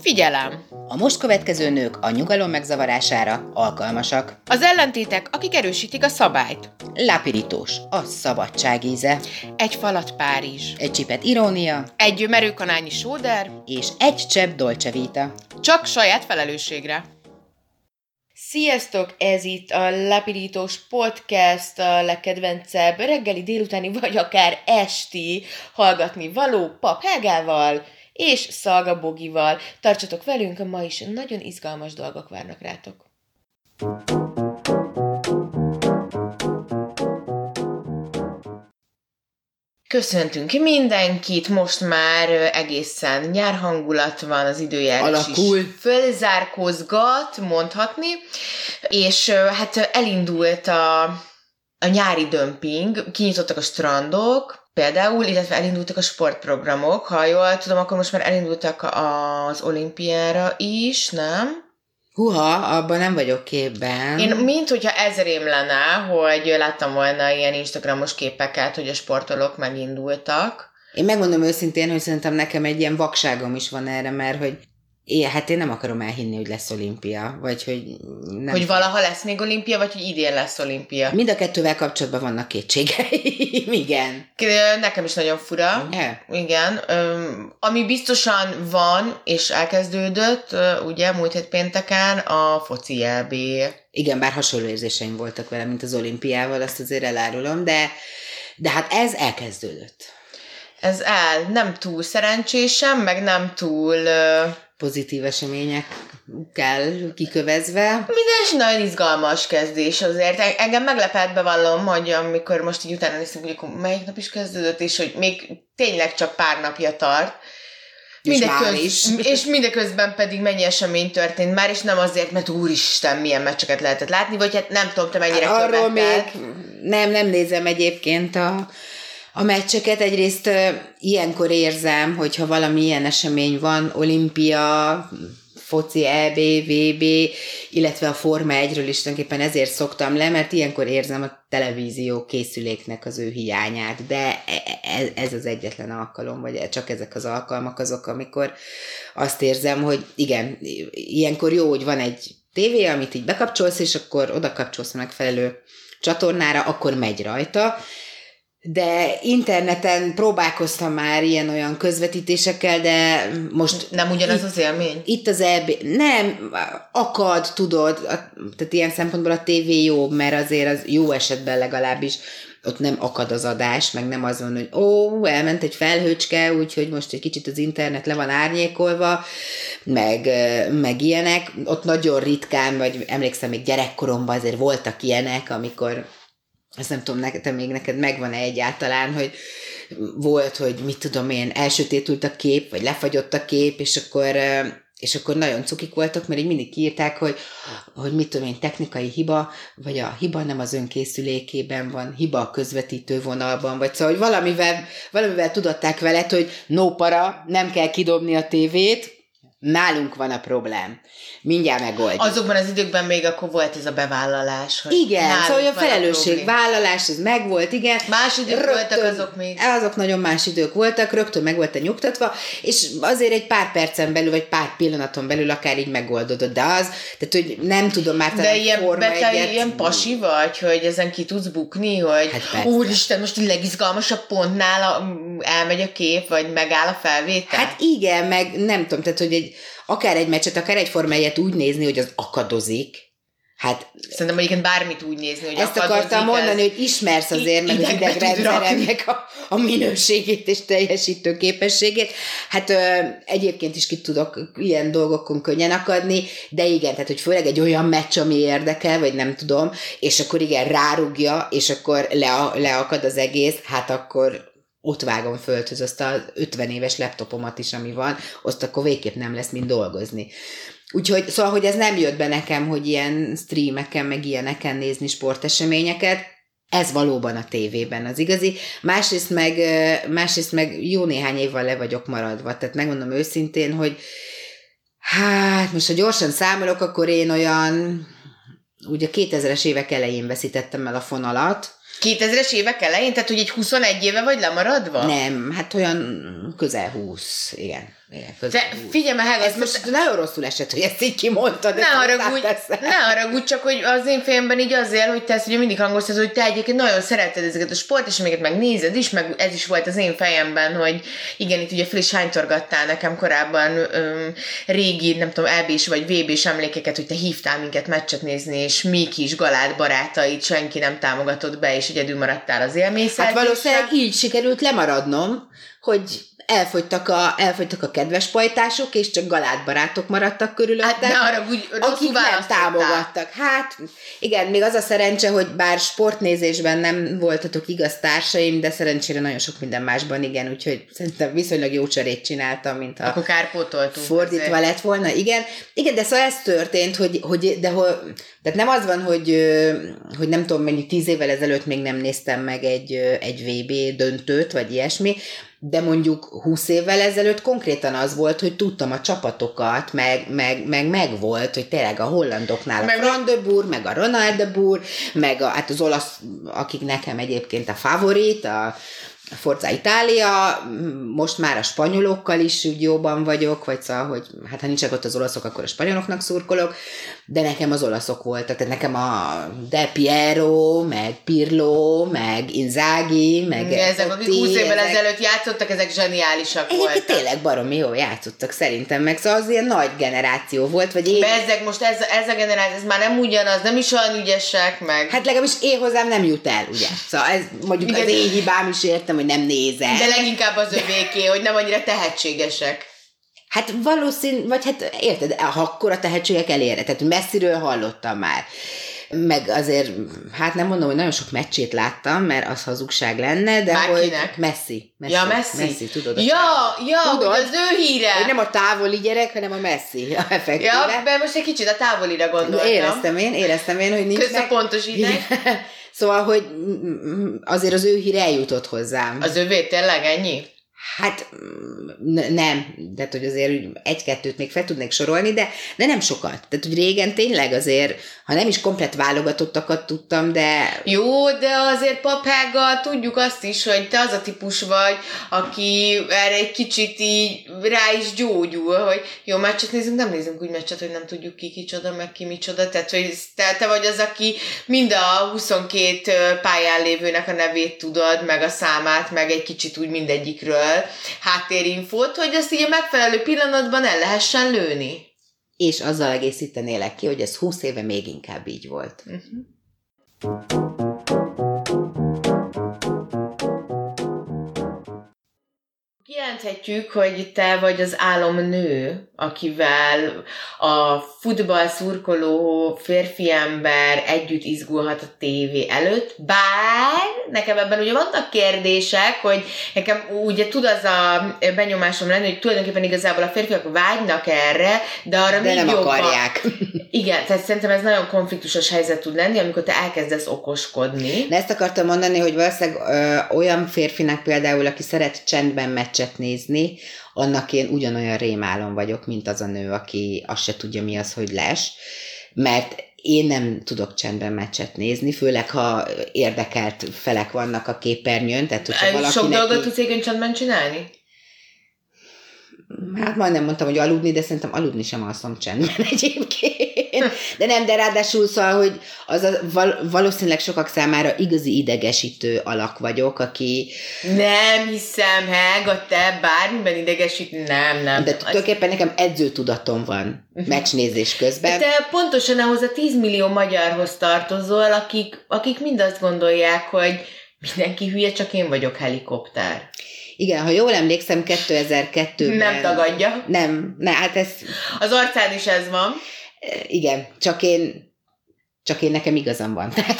Figyelem! A most következő nők a nyugalom megzavarására alkalmasak. Az ellentétek, akik erősítik a szabályt. Lápirítós, a szabadság íze. Egy falat Párizs. Egy csipet irónia. Egy merőkanálnyi sóder. És egy csepp dolce vita. Csak saját felelősségre. Sziasztok! Ez itt a Lapidítós Podcast, a legkedvencebb reggeli, délutáni, vagy akár esti hallgatni való Pap Helgával és Szalga Bogival. Tartsatok velünk, ma is nagyon izgalmas dolgok várnak rátok. Köszöntünk mindenkit, most már egészen nyárhangulat van, az időjárás Alakul. is fölzárkózgat, mondhatni, és hát elindult a, a nyári dömping, kinyitottak a strandok, például, illetve elindultak a sportprogramok, ha jól tudom, akkor most már elindultak az olimpiára is, nem? Huha, abban nem vagyok képben. Én mint hogyha ezrém lenne, hogy láttam volna ilyen Instagramos képeket, hogy a sportolók megindultak. Én megmondom őszintén, hogy szerintem nekem egy ilyen vakságom is van erre, mert hogy én, hát én nem akarom elhinni, hogy lesz olimpia, vagy hogy nem. Hogy valaha lesz még olimpia, vagy hogy idén lesz olimpia. Mind a kettővel kapcsolatban vannak kétségeim, igen. Nekem is nagyon fura. Yeah. Igen. Ami biztosan van, és elkezdődött, ugye, múlt hét pénteken, a foci EB. Igen, bár hasonló érzéseim voltak vele, mint az olimpiával, azt azért elárulom, de, de hát ez elkezdődött. Ez el, nem túl szerencsésem, meg nem túl... Pozitív eseményekkel kikövezve. Minden is nagyon izgalmas kezdés azért. En- Engem meglepett bevallom, hogy amikor most így utána néztem, hogy akkor melyik nap is kezdődött, és hogy még tényleg csak pár napja tart. És már is. és mindeközben pedig mennyi esemény történt már, és nem azért, mert úristen, milyen meccseket lehetett látni, vagy hát nem tudom, te mennyire Hát Arról még nem, nem nézem egyébként a, a meccseket. Egyrészt ilyenkor érzem, hogyha valami ilyen esemény van, olimpia, foci, EB, VB, illetve a Forma 1-ről is tulajdonképpen ezért szoktam le, mert ilyenkor érzem a televízió készüléknek az ő hiányát, de e- e- ez az egyetlen alkalom, vagy csak ezek az alkalmak azok, amikor azt érzem, hogy igen, ilyenkor jó, hogy van egy tévé, amit így bekapcsolsz, és akkor oda kapcsolsz a megfelelő csatornára, akkor megy rajta, de interneten próbálkoztam már ilyen-olyan közvetítésekkel, de most Nem ugyanaz az élmény? itt az EB, nem, akad, tudod, a, tehát ilyen szempontból a tévé jó, mert azért az jó esetben legalábbis ott nem akad az adás, meg nem az van, hogy ó, elment egy felhőcske, úgyhogy most egy kicsit az internet le van árnyékolva, meg, meg ilyenek. Ott nagyon ritkán, vagy emlékszem, még gyerekkoromban azért voltak ilyenek, amikor azt nem tudom, neked, még neked megvan-e egyáltalán, hogy volt, hogy mit tudom én, elsötétült a kép, vagy lefagyott a kép, és akkor, és akkor nagyon cukik voltak, mert így mindig kiírták, hogy, hogy mit tudom én, technikai hiba, vagy a hiba nem az önkészülékében van, hiba a közvetítő vonalban, vagy szóval, hogy valamivel, valamivel tudatták veled, hogy no para, nem kell kidobni a tévét, nálunk van a problém. Mindjárt megoldjuk. Azokban az időkben még akkor volt ez a bevállalás, hogy Igen, szóval a a felelősségvállalás, ez megvolt, igen. Más idők voltak azok még. Azok nagyon más idők voltak, rögtön meg voltak nyugtatva, és azért egy pár percen belül, vagy pár pillanaton belül akár így megoldódott, de az, tehát hogy nem tudom már De ilyen, Forma te egyet- ilyen pasi vagy, hogy ezen ki tudsz bukni, hogy Hát persze. úristen, most a legizgalmasabb pontnál a, elmegy a kép, vagy megáll a felvétel? Hát igen, meg nem tudom, tehát hogy egy, akár egy meccset, akár egy Forma egyet úgy nézni, hogy az akadozik, hát Szerintem egyébként bármit úgy nézni, hogy Ezt akartam mondani, ez- hogy ismersz azért meg az idegrendszeremnek a, a minőségét és teljesítő képességét. Hát ö, egyébként is ki tudok ilyen dolgokon könnyen akadni, de igen, tehát hogy főleg egy olyan meccs, ami érdekel, vagy nem tudom, és akkor igen, rárugja, és akkor le, leakad az egész, hát akkor ott vágom földhöz azt az 50 éves laptopomat is, ami van, azt akkor végképp nem lesz mind dolgozni. Úgyhogy, szóval, hogy ez nem jött be nekem, hogy ilyen streameken, meg ilyeneken nézni sporteseményeket, ez valóban a tévében az igazi. Másrészt meg, másrészt meg jó néhány évvel le vagyok maradva. Tehát megmondom őszintén, hogy hát most ha gyorsan számolok, akkor én olyan ugye a 2000-es évek elején veszítettem el a fonalat. 2000-es évek elején, tehát hogy egy 21 éve vagy lemaradva? Nem, hát olyan közel 20, igen. De figyelj meg, ez most nagyon rosszul esett, hogy ezt így kimondtad. Ne haragudj, ne haragudj, csak hogy az én fejemben így azért, hogy te ezt ugye mindig hangoztad, hogy te egyébként nagyon szereted ezeket a sport, és amiket megnézed is, meg ez is volt az én fejemben, hogy igen, itt ugye fel is hánytorgattál nekem korábban öm, régi, nem tudom, EB-s vagy VB-s emlékeket, hogy te hívtál minket meccset nézni, és mi kis galád barátait senki nem támogatott be, és egyedül maradtál az élmény Hát valószínűleg így sikerült lemaradnom, hogy elfogytak a, elfogytak a kedves pajtások, és csak galádbarátok maradtak körülöttem. Hát ne arra, úgy, akik nem támogattak. Hát igen, még az a szerencse, hogy bár sportnézésben nem voltatok igaz társaim, de szerencsére nagyon sok minden másban igen, úgyhogy szerintem viszonylag jó cserét csináltam, mint ha Akkor kárpótoltunk. fordítva azért. lett volna. Igen, igen, de szóval ez történt, hogy, hogy de hogy, tehát nem az van, hogy, hogy nem tudom mennyi, tíz évvel ezelőtt még nem néztem meg egy, egy VB döntőt, vagy ilyesmi, de mondjuk 20 évvel ezelőtt konkrétan az volt, hogy tudtam a csapatokat, meg, meg, meg, meg volt, hogy tényleg a hollandoknál Meg- a Fran de Boer, meg a Ronald de Boer, meg a, hát az olasz, akik nekem egyébként a favorit, a Forza Itália, most már a spanyolokkal is úgy jóban vagyok, vagy szóval, hogy hát ha nincsenek ott az olaszok, akkor a spanyoloknak szurkolok, de nekem az olaszok voltak, tehát nekem a De Piero, meg Pirlo, meg Inzaghi, meg Ezek, akik Totti, 20 évvel ezek- ezelőtt játszottak, ezek zseniálisak Egyébként voltak. tényleg baromi jó játszottak szerintem, meg szóval az ilyen nagy generáció volt, vagy én... Bezzeg most ez, ez a generáció, ez már nem ugyanaz, nem is olyan ügyesek, meg... Hát legalábbis én hozzám nem jut el, ugye? Szóval ez mondjuk Igen. az én hibám is értem, hogy nem nézel. De leginkább az övéké, hogy nem annyira tehetségesek. Hát valószínű, vagy hát érted, akkor a tehetségek elérre, tehát messziről hallottam már. Meg azért, hát nem mondom, hogy nagyon sok meccsét láttam, mert az hazugság lenne, de Már hogy kinek? Messi. Messi. Ja, Messi. Messi, tudod. a Ja, ja, Tudod? hogy az ő híre. Hogy nem a távoli gyerek, hanem a Messi, effektíve. Ja, de most egy kicsit a távolira gondoltam. Éreztem én, éreztem én, hogy nincs Kösz a meg... pontosítás. Szóval, hogy azért az ő hír eljutott hozzám. Az övé tényleg ennyi? Hát mm, nem, de hogy azért egy-kettőt még fel tudnék sorolni, de, de nem sokat. Tehát, hogy régen tényleg azért, ha nem is komplet válogatottakat tudtam, de Jó, de azért papággal tudjuk azt is, hogy te az a típus vagy, aki erre egy kicsit így rá is gyógyul, hogy jó, meccset nézünk, nem nézünk úgy meccset, hogy nem tudjuk ki kicsoda, meg ki micsoda, tehát hogy te, te vagy az, aki mind a 22 pályán lévőnek a nevét tudod, meg a számát, meg egy kicsit úgy mindegyikről háttérinfót, hogy ezt így a megfelelő pillanatban el lehessen lőni. és azzal egészítenélek ki, hogy ez 20 éve még inkább így volt. Kijelenthetjük, hogy te vagy az álomnő, akivel a futball szurkoló férfi ember együtt izgulhat a tévé előtt, bár nekem ebben ugye vannak kérdések, hogy nekem ugye tud az a benyomásom lenni, hogy tulajdonképpen igazából a férfiak vágynak erre, de arra De még nem jobban. akarják. Igen, tehát szerintem ez nagyon konfliktusos helyzet tud lenni, amikor te elkezdesz okoskodni. De ezt akartam mondani, hogy valószínűleg ö, olyan férfinak például, aki szeret csendben meccset nézni, annak én ugyanolyan rémálom vagyok, mint az a nő, aki azt se tudja, mi az, hogy les. Mert én nem tudok csendben meccset nézni, főleg ha érdekelt felek vannak a képernyőn, tehát hogyha valaki Sok dolgot tudsz csendben csinálni? Hát majdnem mondtam, hogy aludni, de szerintem aludni sem alszom csendben egyébként. De nem, de ráadásul szóval, hogy az a, val, valószínűleg sokak számára igazi idegesítő alak vagyok, aki Nem hiszem, Helga, te bármiben idegesít, nem, nem. De tulajdonképpen nekem edzőtudatom van meccsnézés közben. Te pontosan ahhoz a 10 millió magyarhoz tartozol, akik, akik mind azt gondolják, hogy mindenki hülye, csak én vagyok helikopter. Igen, ha jól emlékszem, 2002-ben... Nem tagadja. Nem, ne, hát ez, Az arcán is ez van. igen, csak én, csak én nekem igazam van. Tehát,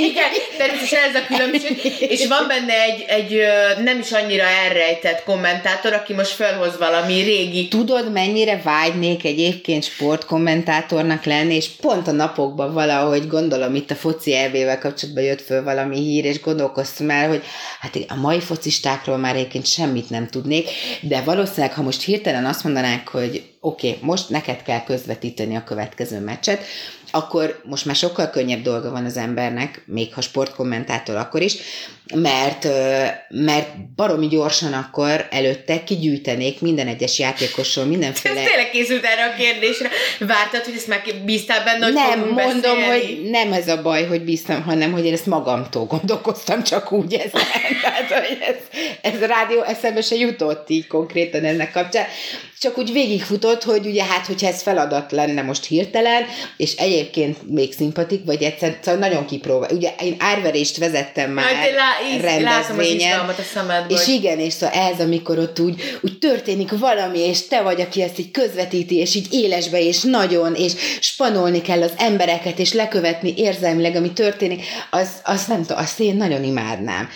Igen, természetesen ez a különbség. És van benne egy, egy nem is annyira elrejtett kommentátor, aki most felhoz valami régi Tudod, mennyire vágynék egyébként sportkommentátornak lenni, és pont a napokban valahogy gondolom itt a foci elvével kapcsolatban jött föl valami hír, és gondolkoztam el, hogy hát a mai focistákról már egyébként semmit nem tudnék, de valószínűleg, ha most hirtelen azt mondanák, hogy oké, okay, most neked kell közvetíteni a következő meccset, akkor most már sokkal könnyebb dolga van az embernek, még ha sportkommentátor akkor is, mert, mert baromi gyorsan akkor előtte kigyűjtenék minden egyes játékosról mindenféle... Tényleg készült erre a kérdésre. Vártad, hogy ezt már bíztál benne, hogy Nem, mondom, beszélni? hogy nem ez a baj, hogy bíztam, hanem hogy én ezt magamtól gondolkoztam csak úgy ezen. Tehát, hogy ez, ez a rádió eszembe se jutott így konkrétan ennek kapcsán. Csak úgy végigfutott, hogy ugye hát, hogyha ez feladat lenne most hirtelen, és egyébként még szimpatik, vagy egyszer, szóval nagyon kipróbál. Ugye én árverést vezettem már Hát, lá, látom rendezvényen, izgalmat a szemedből. és igen, és szóval ez, amikor ott úgy, úgy történik valami, és te vagy, aki ezt így közvetíti, és így élesbe, és nagyon, és spanolni kell az embereket, és lekövetni érzelmileg, ami történik, az, az nem tudom, azt én nagyon imádnám.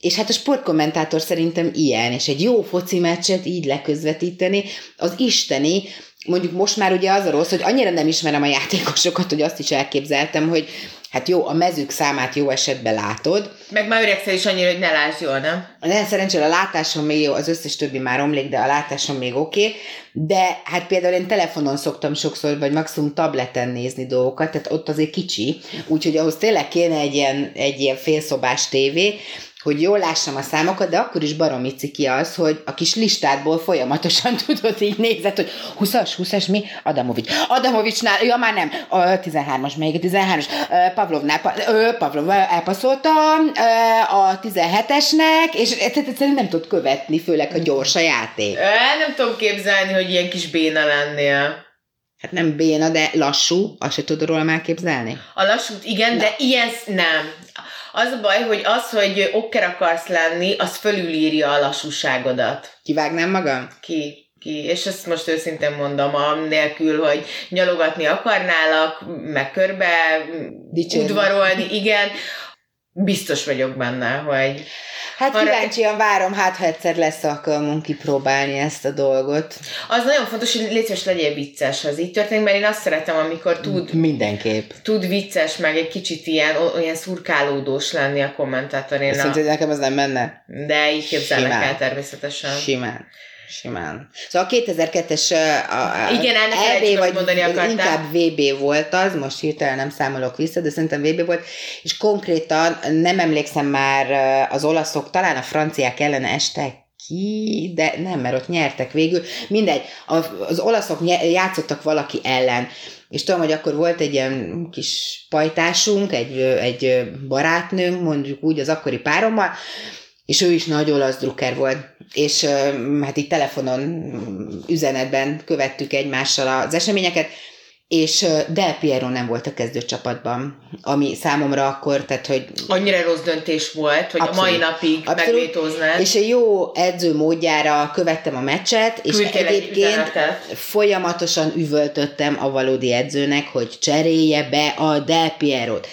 És hát a sportkommentátor szerintem ilyen, és egy jó foci meccset így leközvetíteni, az isteni, mondjuk most már ugye az a rossz, hogy annyira nem ismerem a játékosokat, hogy azt is elképzeltem, hogy hát jó, a mezők számát jó esetben látod, Meg már öregszel is annyira, hogy ne lásd jól, nem? nem szerencsére a látásom még jó, az összes többi már omlik, de a látásom még oké, okay. de hát például én telefonon szoktam sokszor, vagy maximum tableten nézni dolgokat, tehát ott azért kicsi, úgyhogy ahhoz tényleg kéne egy ilyen, egy ilyen félszobás tévé, hogy jól lássam a számokat, de akkor is baromi ciki az, hogy a kis listádból folyamatosan tudod, így nézed, hogy 20-as, 20-as mi? Adamovics. Adamovicsnál, ja már nem, a 13-as, melyik a 13-as, Pavlovnál, Pavlov elpasszolta a 17-esnek, és egyszerűen nem tudod követni, főleg a gyors a játék. El nem tudom képzelni, hogy ilyen kis béna lennél. Hát nem béna, de lassú, azt se tudod róla elképzelni. A lassút igen, de ilyen nem. Az a baj, hogy az, hogy okker akarsz lenni, az fölülírja a lassúságodat. Kivágnám magam? Ki? Ki? És ezt most őszintén mondom, nélkül, hogy nyalogatni akarnálak, meg körbe Dicsérni. udvarolni, igen, biztos vagyok benne, hogy Hát Arra- kíváncsian várom, hát ha egyszer lesz alkalmunk kipróbálni ezt a dolgot. az nagyon fontos, hogy légy szíves, legyél vicces, ha ez így történik, mert én azt szeretem, amikor tud, Mindenképp. tud vicces, meg egy kicsit ilyen, olyan szurkálódós lenni a kommentátorénál. Szerinted nekem ez nem menne? De így képzelnek Simán. el természetesen. Simán. Simán. Szóval a 2002-es a, Igen, ennek elejtsd meg, mondani akartál. inkább VB volt az, most hirtelen nem számolok vissza, de szerintem VB volt, és konkrétan nem emlékszem már az olaszok, talán a franciák ellen estek ki, de nem, mert ott nyertek végül. Mindegy, az olaszok játszottak valaki ellen, és tudom, hogy akkor volt egy ilyen kis pajtásunk, egy, egy barátnőnk, mondjuk úgy az akkori párommal, és ő is nagy olasz drukker volt, és hát így telefonon, üzenetben követtük egymással az eseményeket, és Del Piero nem volt a kezdőcsapatban, ami számomra akkor, tehát hogy Annyira rossz döntés volt, hogy Abszolút. a mai napig Abszolút. megvétóznád. és egy jó edző módjára követtem a meccset, és Küldtél egy egyébként üzenetet. folyamatosan üvöltöttem a valódi edzőnek, hogy cserélje be a Del Pierot.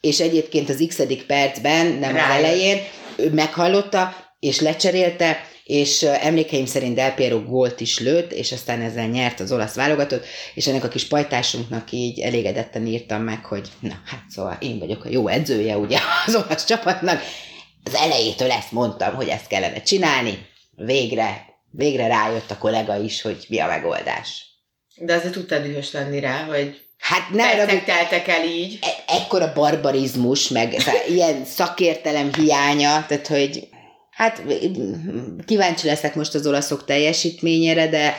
És egyébként az x percben, nem az Rájött. elején, ő meghallotta, és lecserélte, és emlékeim szerint Del Piero gólt is lőtt, és aztán ezzel nyert az olasz válogatott, és ennek a kis pajtásunknak így elégedetten írtam meg, hogy na, hát szóval én vagyok a jó edzője ugye az olasz csapatnak, az elejétől ezt mondtam, hogy ezt kellene csinálni, végre, végre rájött a kollega is, hogy mi a megoldás. De azért tudtál dühös lenni rá, hogy Hát ne percek teltek el így. e- ekkora barbarizmus, meg ilyen szakértelem hiánya, tehát hogy hát kíváncsi leszek most az olaszok teljesítményére, de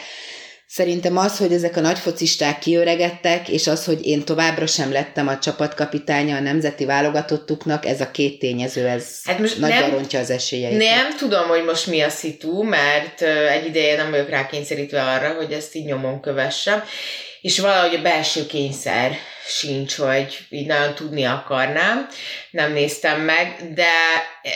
szerintem az, hogy ezek a nagy focisták kiöregedtek, és az, hogy én továbbra sem lettem a csapatkapitánya a nemzeti válogatottuknak, ez a két tényező, ez Hát most nagyban nem- rontja az esélyeit. Nem tudom, hogy most mi a szitu, mert egy ideje nem vagyok rákényszerítve arra, hogy ezt így nyomon kövessem, és valahogy a belső kényszer sincs, hogy így nagyon tudni akarnám. Nem néztem meg, de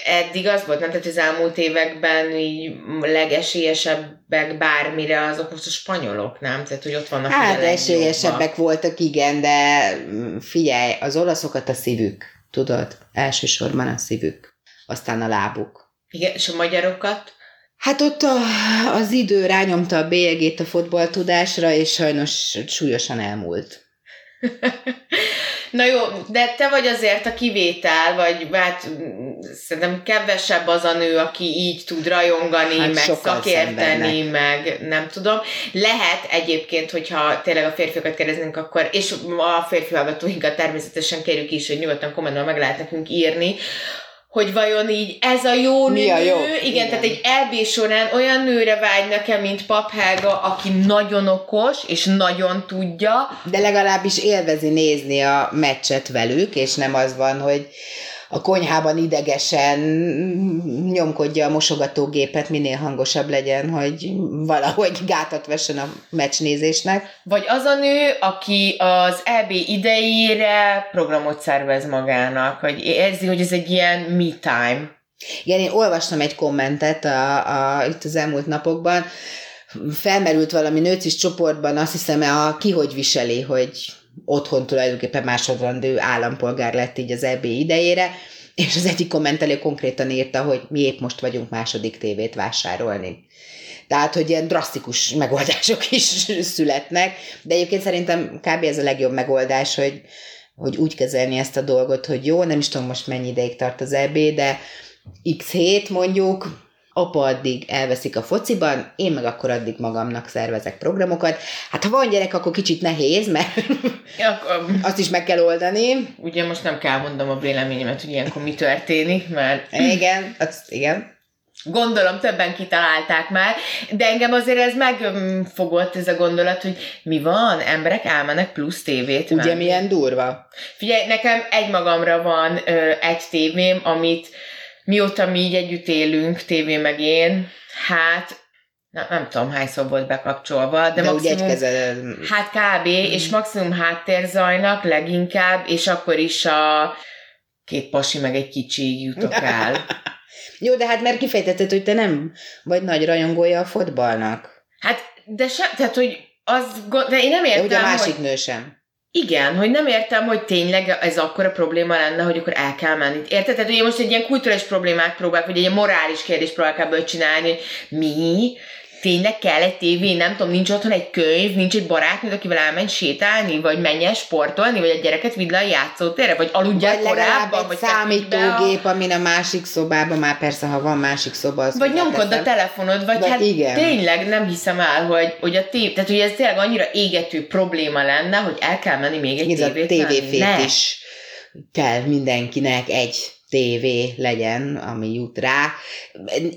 eddig az volt, nem? Tehát az elmúlt években így legesélyesebbek bármire azok most a spanyolok, nem? Tehát, hogy ott vannak Hát esélyesebbek voltak, igen, de mm, figyelj, az olaszokat a szívük, tudod? Elsősorban a szívük, aztán a lábuk. Igen, és a magyarokat? Hát ott a, az idő rányomta a bélyegét a fotballtudásra, és sajnos súlyosan elmúlt. Na jó, de te vagy azért a kivétel, vagy hát szerintem kevesebb az a nő, aki így tud rajongani, Hát meg szakérteni, meg nem tudom. Lehet egyébként, hogyha tényleg a férfiakat kérdeznénk, akkor, és a férfi hallgatóinkat természetesen kérjük is, hogy nyugodtan kommentben meg lehet nekünk írni, hogy vajon így ez a jó Mi nő, a jó? Igen, Igen. tehát egy EB során olyan nőre vágynak-e, mint Pap Helga, aki nagyon okos, és nagyon tudja, De legalábbis élvezi nézni a meccset velük, és nem az van, hogy a konyhában idegesen nyomkodja a mosogatógépet, minél hangosabb legyen, hogy valahogy gátat vessen a meccsnézésnek. Vagy az a nő, aki az EB idejére programot szervez magának, hogy érzi, hogy ez egy ilyen me time. Igen, én olvastam egy kommentet a, a, itt az elmúlt napokban, felmerült valami nőcis csoportban, azt hiszem, a ki hogy viseli, hogy otthon tulajdonképpen másodrendű állampolgár lett így az EB idejére, és az egyik kommentelő konkrétan írta, hogy mi épp most vagyunk második tévét vásárolni. Tehát, hogy ilyen drasztikus megoldások is születnek, de egyébként szerintem kb. ez a legjobb megoldás, hogy, hogy úgy kezelni ezt a dolgot, hogy jó, nem is tudom most mennyi ideig tart az EB, de x hét mondjuk, apa addig elveszik a fociban, én meg akkor addig magamnak szervezek programokat. Hát ha van gyerek, akkor kicsit nehéz, mert azt is meg kell oldani. ugye most nem kell mondom a véleményemet, hogy ilyenkor mi történik, mert Igen, az, igen. gondolom többen kitalálták már, de engem azért ez megfogott ez a gondolat, hogy mi van, emberek elmennek plusz tévét Ugye venni. milyen durva? Figyelj, nekem egy magamra van ö, egy tévém, amit mióta mi így együtt élünk, tévé meg én, hát nem, nem tudom hányszor volt bekapcsolva, de, De, de ugye egy maximum, kezel... hát kb. és maximum háttérzajnak leginkább, és akkor is a két pasi meg egy kicsi jutok el. Jó, de hát mert kifejtetted, hogy te nem vagy nagy rajongója a fotballnak. Hát, de se, tehát, hogy az, de én nem De értem, ugye a másik hogy, nő sem. Igen, hogy nem értem, hogy tényleg ez akkora probléma lenne, hogy akkor el kell menni. Érted? Tehát, én most egy ilyen kulturális problémát próbálok, vagy egy ilyen morális kérdést próbálok ebből csinálni, mi? Tényleg kell egy tévé, nem tudom, nincs otthon egy könyv, nincs egy barátnőd, akivel elmenj sétálni, vagy menj el sportolni, vagy egy gyereket vidd le a játszótérre, vagy aludjál Vagy korábban, egy vagy be a- számítógép, amin a másik szobában, már persze, ha van másik szoba, az Vagy nyomkod a telefonod, vagy Vagy hát igen. tényleg nem hiszem el, hogy, hogy a tév, tehát hogy ez tényleg annyira égető probléma lenne, hogy el kell menni még egy Ez a tévét tévéfét is kell mindenkinek egy tévé legyen, ami jut rá.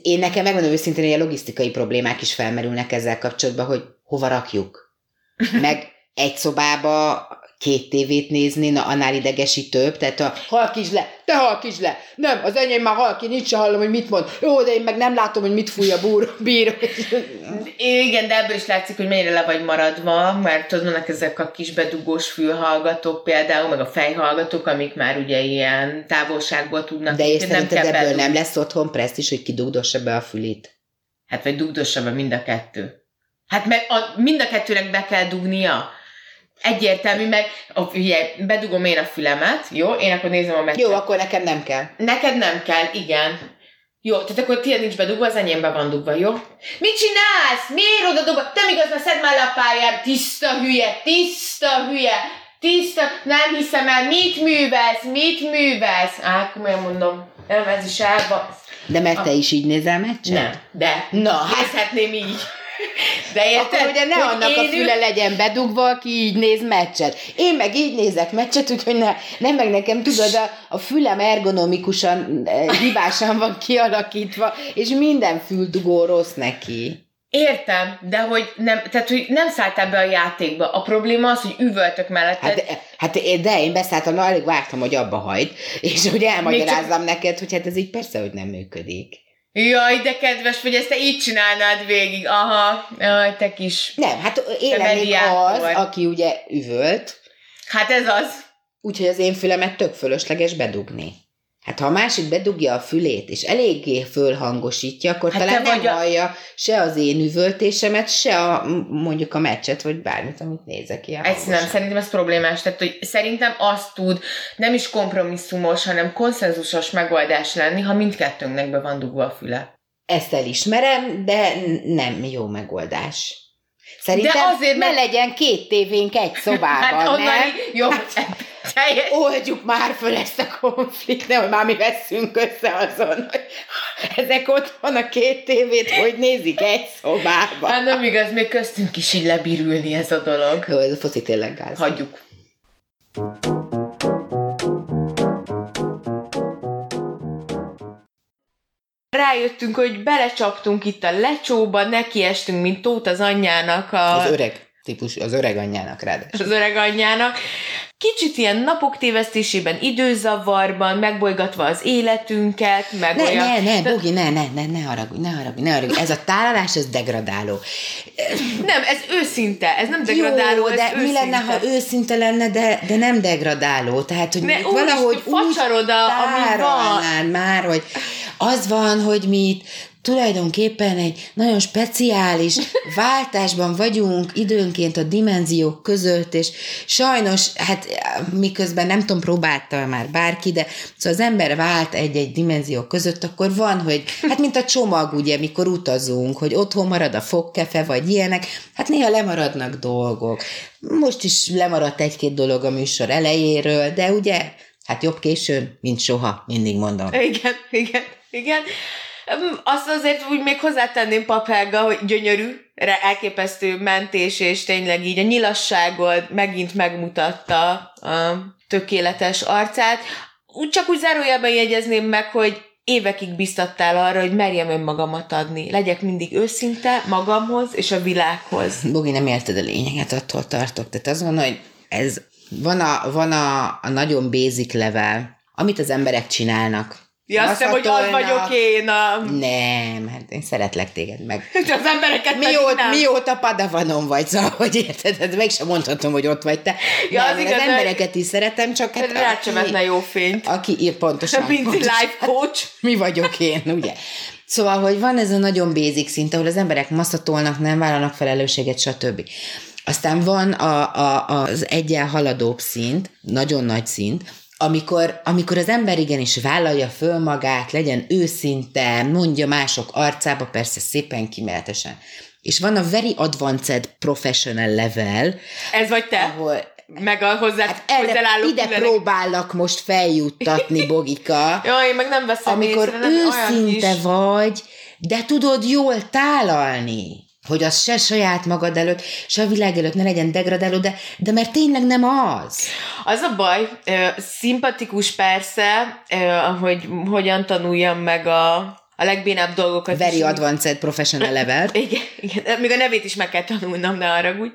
Én nekem megmondom őszintén, hogy a logisztikai problémák is felmerülnek ezzel kapcsolatban, hogy hova rakjuk. Meg egy szobába két tévét nézni, na annál idegesítőbb, tehát a halkíts le, te halkíts le, nem, az enyém már halki, nincs se hallom, hogy mit mond, jó, de én meg nem látom, hogy mit fúj a búr, bír. Igen, de ebből is látszik, hogy mennyire le vagy maradva, mert tudod, vannak ezek a kis bedugós fülhallgatók például, meg a fejhallgatók, amik már ugye ilyen távolságból tudnak. De és úgyhogy szerinted ebből bedugni. nem lesz otthon presztis, hogy kidugdossa be a fülét? Hát vagy dugdossa be mind a kettő. Hát meg a, mind a kettőnek be kell dugnia. Egyértelmű, meg a, ugye, bedugom én a fülemet, jó? Én akkor nézem a meccset. Jó, akkor nekem nem kell. Neked nem kell, igen. Jó, tehát akkor tiéd nincs bedugva, az enyémbe van dugva, jó? Mit csinálsz? Miért oda dugva? Te azt már szedd már le a pályára, tiszta hülye, tiszta hülye, tiszta, nem hiszem el, mit művelsz, mit művelsz? Á, komolyan mondom, nem, ez is elba. De mert te is így nézel meccset? Nem, de. Na, hát Nézhetném így. De érted? akkor ugye ne hogy annak a én füle legyen bedugva, aki így néz meccset. Én meg így nézek meccset, úgyhogy ne, nem meg nekem tudod, a, a fülem ergonomikusan, eh, hibásan van kialakítva, és minden füldugó rossz neki. Értem, de hogy nem, tehát, hogy nem szálltál be a játékba. A probléma az, hogy üvöltök melletted. Hát, eh, hát én- de én beszálltam, alig vártam, hogy abba hagyd, és hogy elmagyarázzam neked, hogy hát ez így persze, hogy nem működik. Jaj, de kedves, hogy ezt te így csinálnád végig. Aha, jaj, te kis. Nem, hát én lennék az, aki ugye üvölt, Hát ez az. úgyhogy az én fülemet tök fölösleges bedugni. Hát ha a másik bedugja a fülét, és eléggé fölhangosítja, akkor Hát talán nem a- hallja se az én üvöltésemet, se a, mondjuk a meccset, vagy bármit, amit nézek ilyen Ez nem, szerintem ez problémás. Tehát, hogy szerintem azt tud nem is kompromisszumos, hanem konszenzusos megoldás lenni, ha mindkettőnknek be van dugva a füle. Ezt elismerem, de nem jó megoldás. Szerintem De azért, ne mert- legyen két tévénk egy szobában, Hát nem? jó, teljes. Oldjuk már föl ezt a konfliktet, hogy már mi veszünk össze azon, hogy ezek ott van a két tévét, hogy nézik egy szobában. Hát nem igaz, még köztünk is így lebirülni ez a dolog. Jó, ez a foci tényleg gáz. Hagyjuk. Rájöttünk, hogy belecsaptunk itt a lecsóba, nekiestünk, mint tót az anyjának a... Az öreg típus, az öreg anyjának ráadásul. az öreg anyjának. Kicsit ilyen napok tévesztésében, időzavarban, megbolygatva az életünket, meg Ne, olyan... ne, ne, Bogi, ne, ne, ne, ne haragudj, ne haragudj, ne haragudj. Ez a tálalás, ez degradáló. Nem, ez őszinte, ez nem degradáló, Jó, ez de őszinte. mi lenne, ha őszinte lenne, de, de nem degradáló. Tehát, hogy Ne, úgy valahogy úgy tárolnád már, hogy az van, hogy mi tulajdonképpen egy nagyon speciális váltásban vagyunk időnként a dimenziók között, és sajnos, hát miközben nem tudom, próbálta már bárki, de szóval az ember vált egy-egy dimenzió között, akkor van, hogy, hát mint a csomag, ugye, mikor utazunk, hogy otthon marad a fogkefe, vagy ilyenek, hát néha lemaradnak dolgok. Most is lemaradt egy-két dolog a műsor elejéről, de ugye, hát jobb későn, mint soha, mindig mondom. Igen, igen, igen. Azt azért úgy még hozzátenném papelga, hogy gyönyörű, elképesztő mentés, és tényleg így a nyilasságod megint megmutatta a tökéletes arcát. Úgy csak úgy zárójelben jegyezném meg, hogy évekig biztattál arra, hogy merjem önmagamat adni. Legyek mindig őszinte magamhoz és a világhoz. Bogi, nem érted a lényeget, attól tartok. Tehát az van, hogy ez van a, van a, a nagyon basic level, amit az emberek csinálnak. Ja, azt hiszem, hogy az vagyok én. A... Nem, hát én szeretlek téged meg. Az embereket Mióta, nem. mióta padavanom vagy, szóval, hogy érted, hát meg sem mondhatom, hogy ott vagy te. Ja, nem, az az, igaz, az de- embereket is szeretem, csak hát Rád sem vetne jó fényt. aki ír pontosan. Mint pontosan. life coach. mi vagyok én, ugye? Szóval, hogy van ez a nagyon basic szint, ahol az emberek maszatolnak, nem vállalnak felelősséget, stb. Aztán van a, a, az egyen haladóbb szint, nagyon nagy szint, amikor, amikor az ember igenis vállalja föl magát, legyen őszinte, mondja mások arcába, persze szépen kimeletesen. És van a very advanced professional level, Ez vagy te. ahol Meg a hozzá, hát erre, ide különök. próbállak most feljuttatni, Bogika. Jaj, én meg nem veszem amikor észre, nem őszinte kis... vagy, de tudod jól tálalni, hogy az se saját magad előtt, se a világ előtt ne legyen degradáló, de, de mert tényleg nem az. Az a baj, szimpatikus persze, hogy hogyan tanuljam meg a, a legbénább dolgokat. Very is. advanced professional level. Igen, igen, még a nevét is meg kell tanulnom, ne haragudj.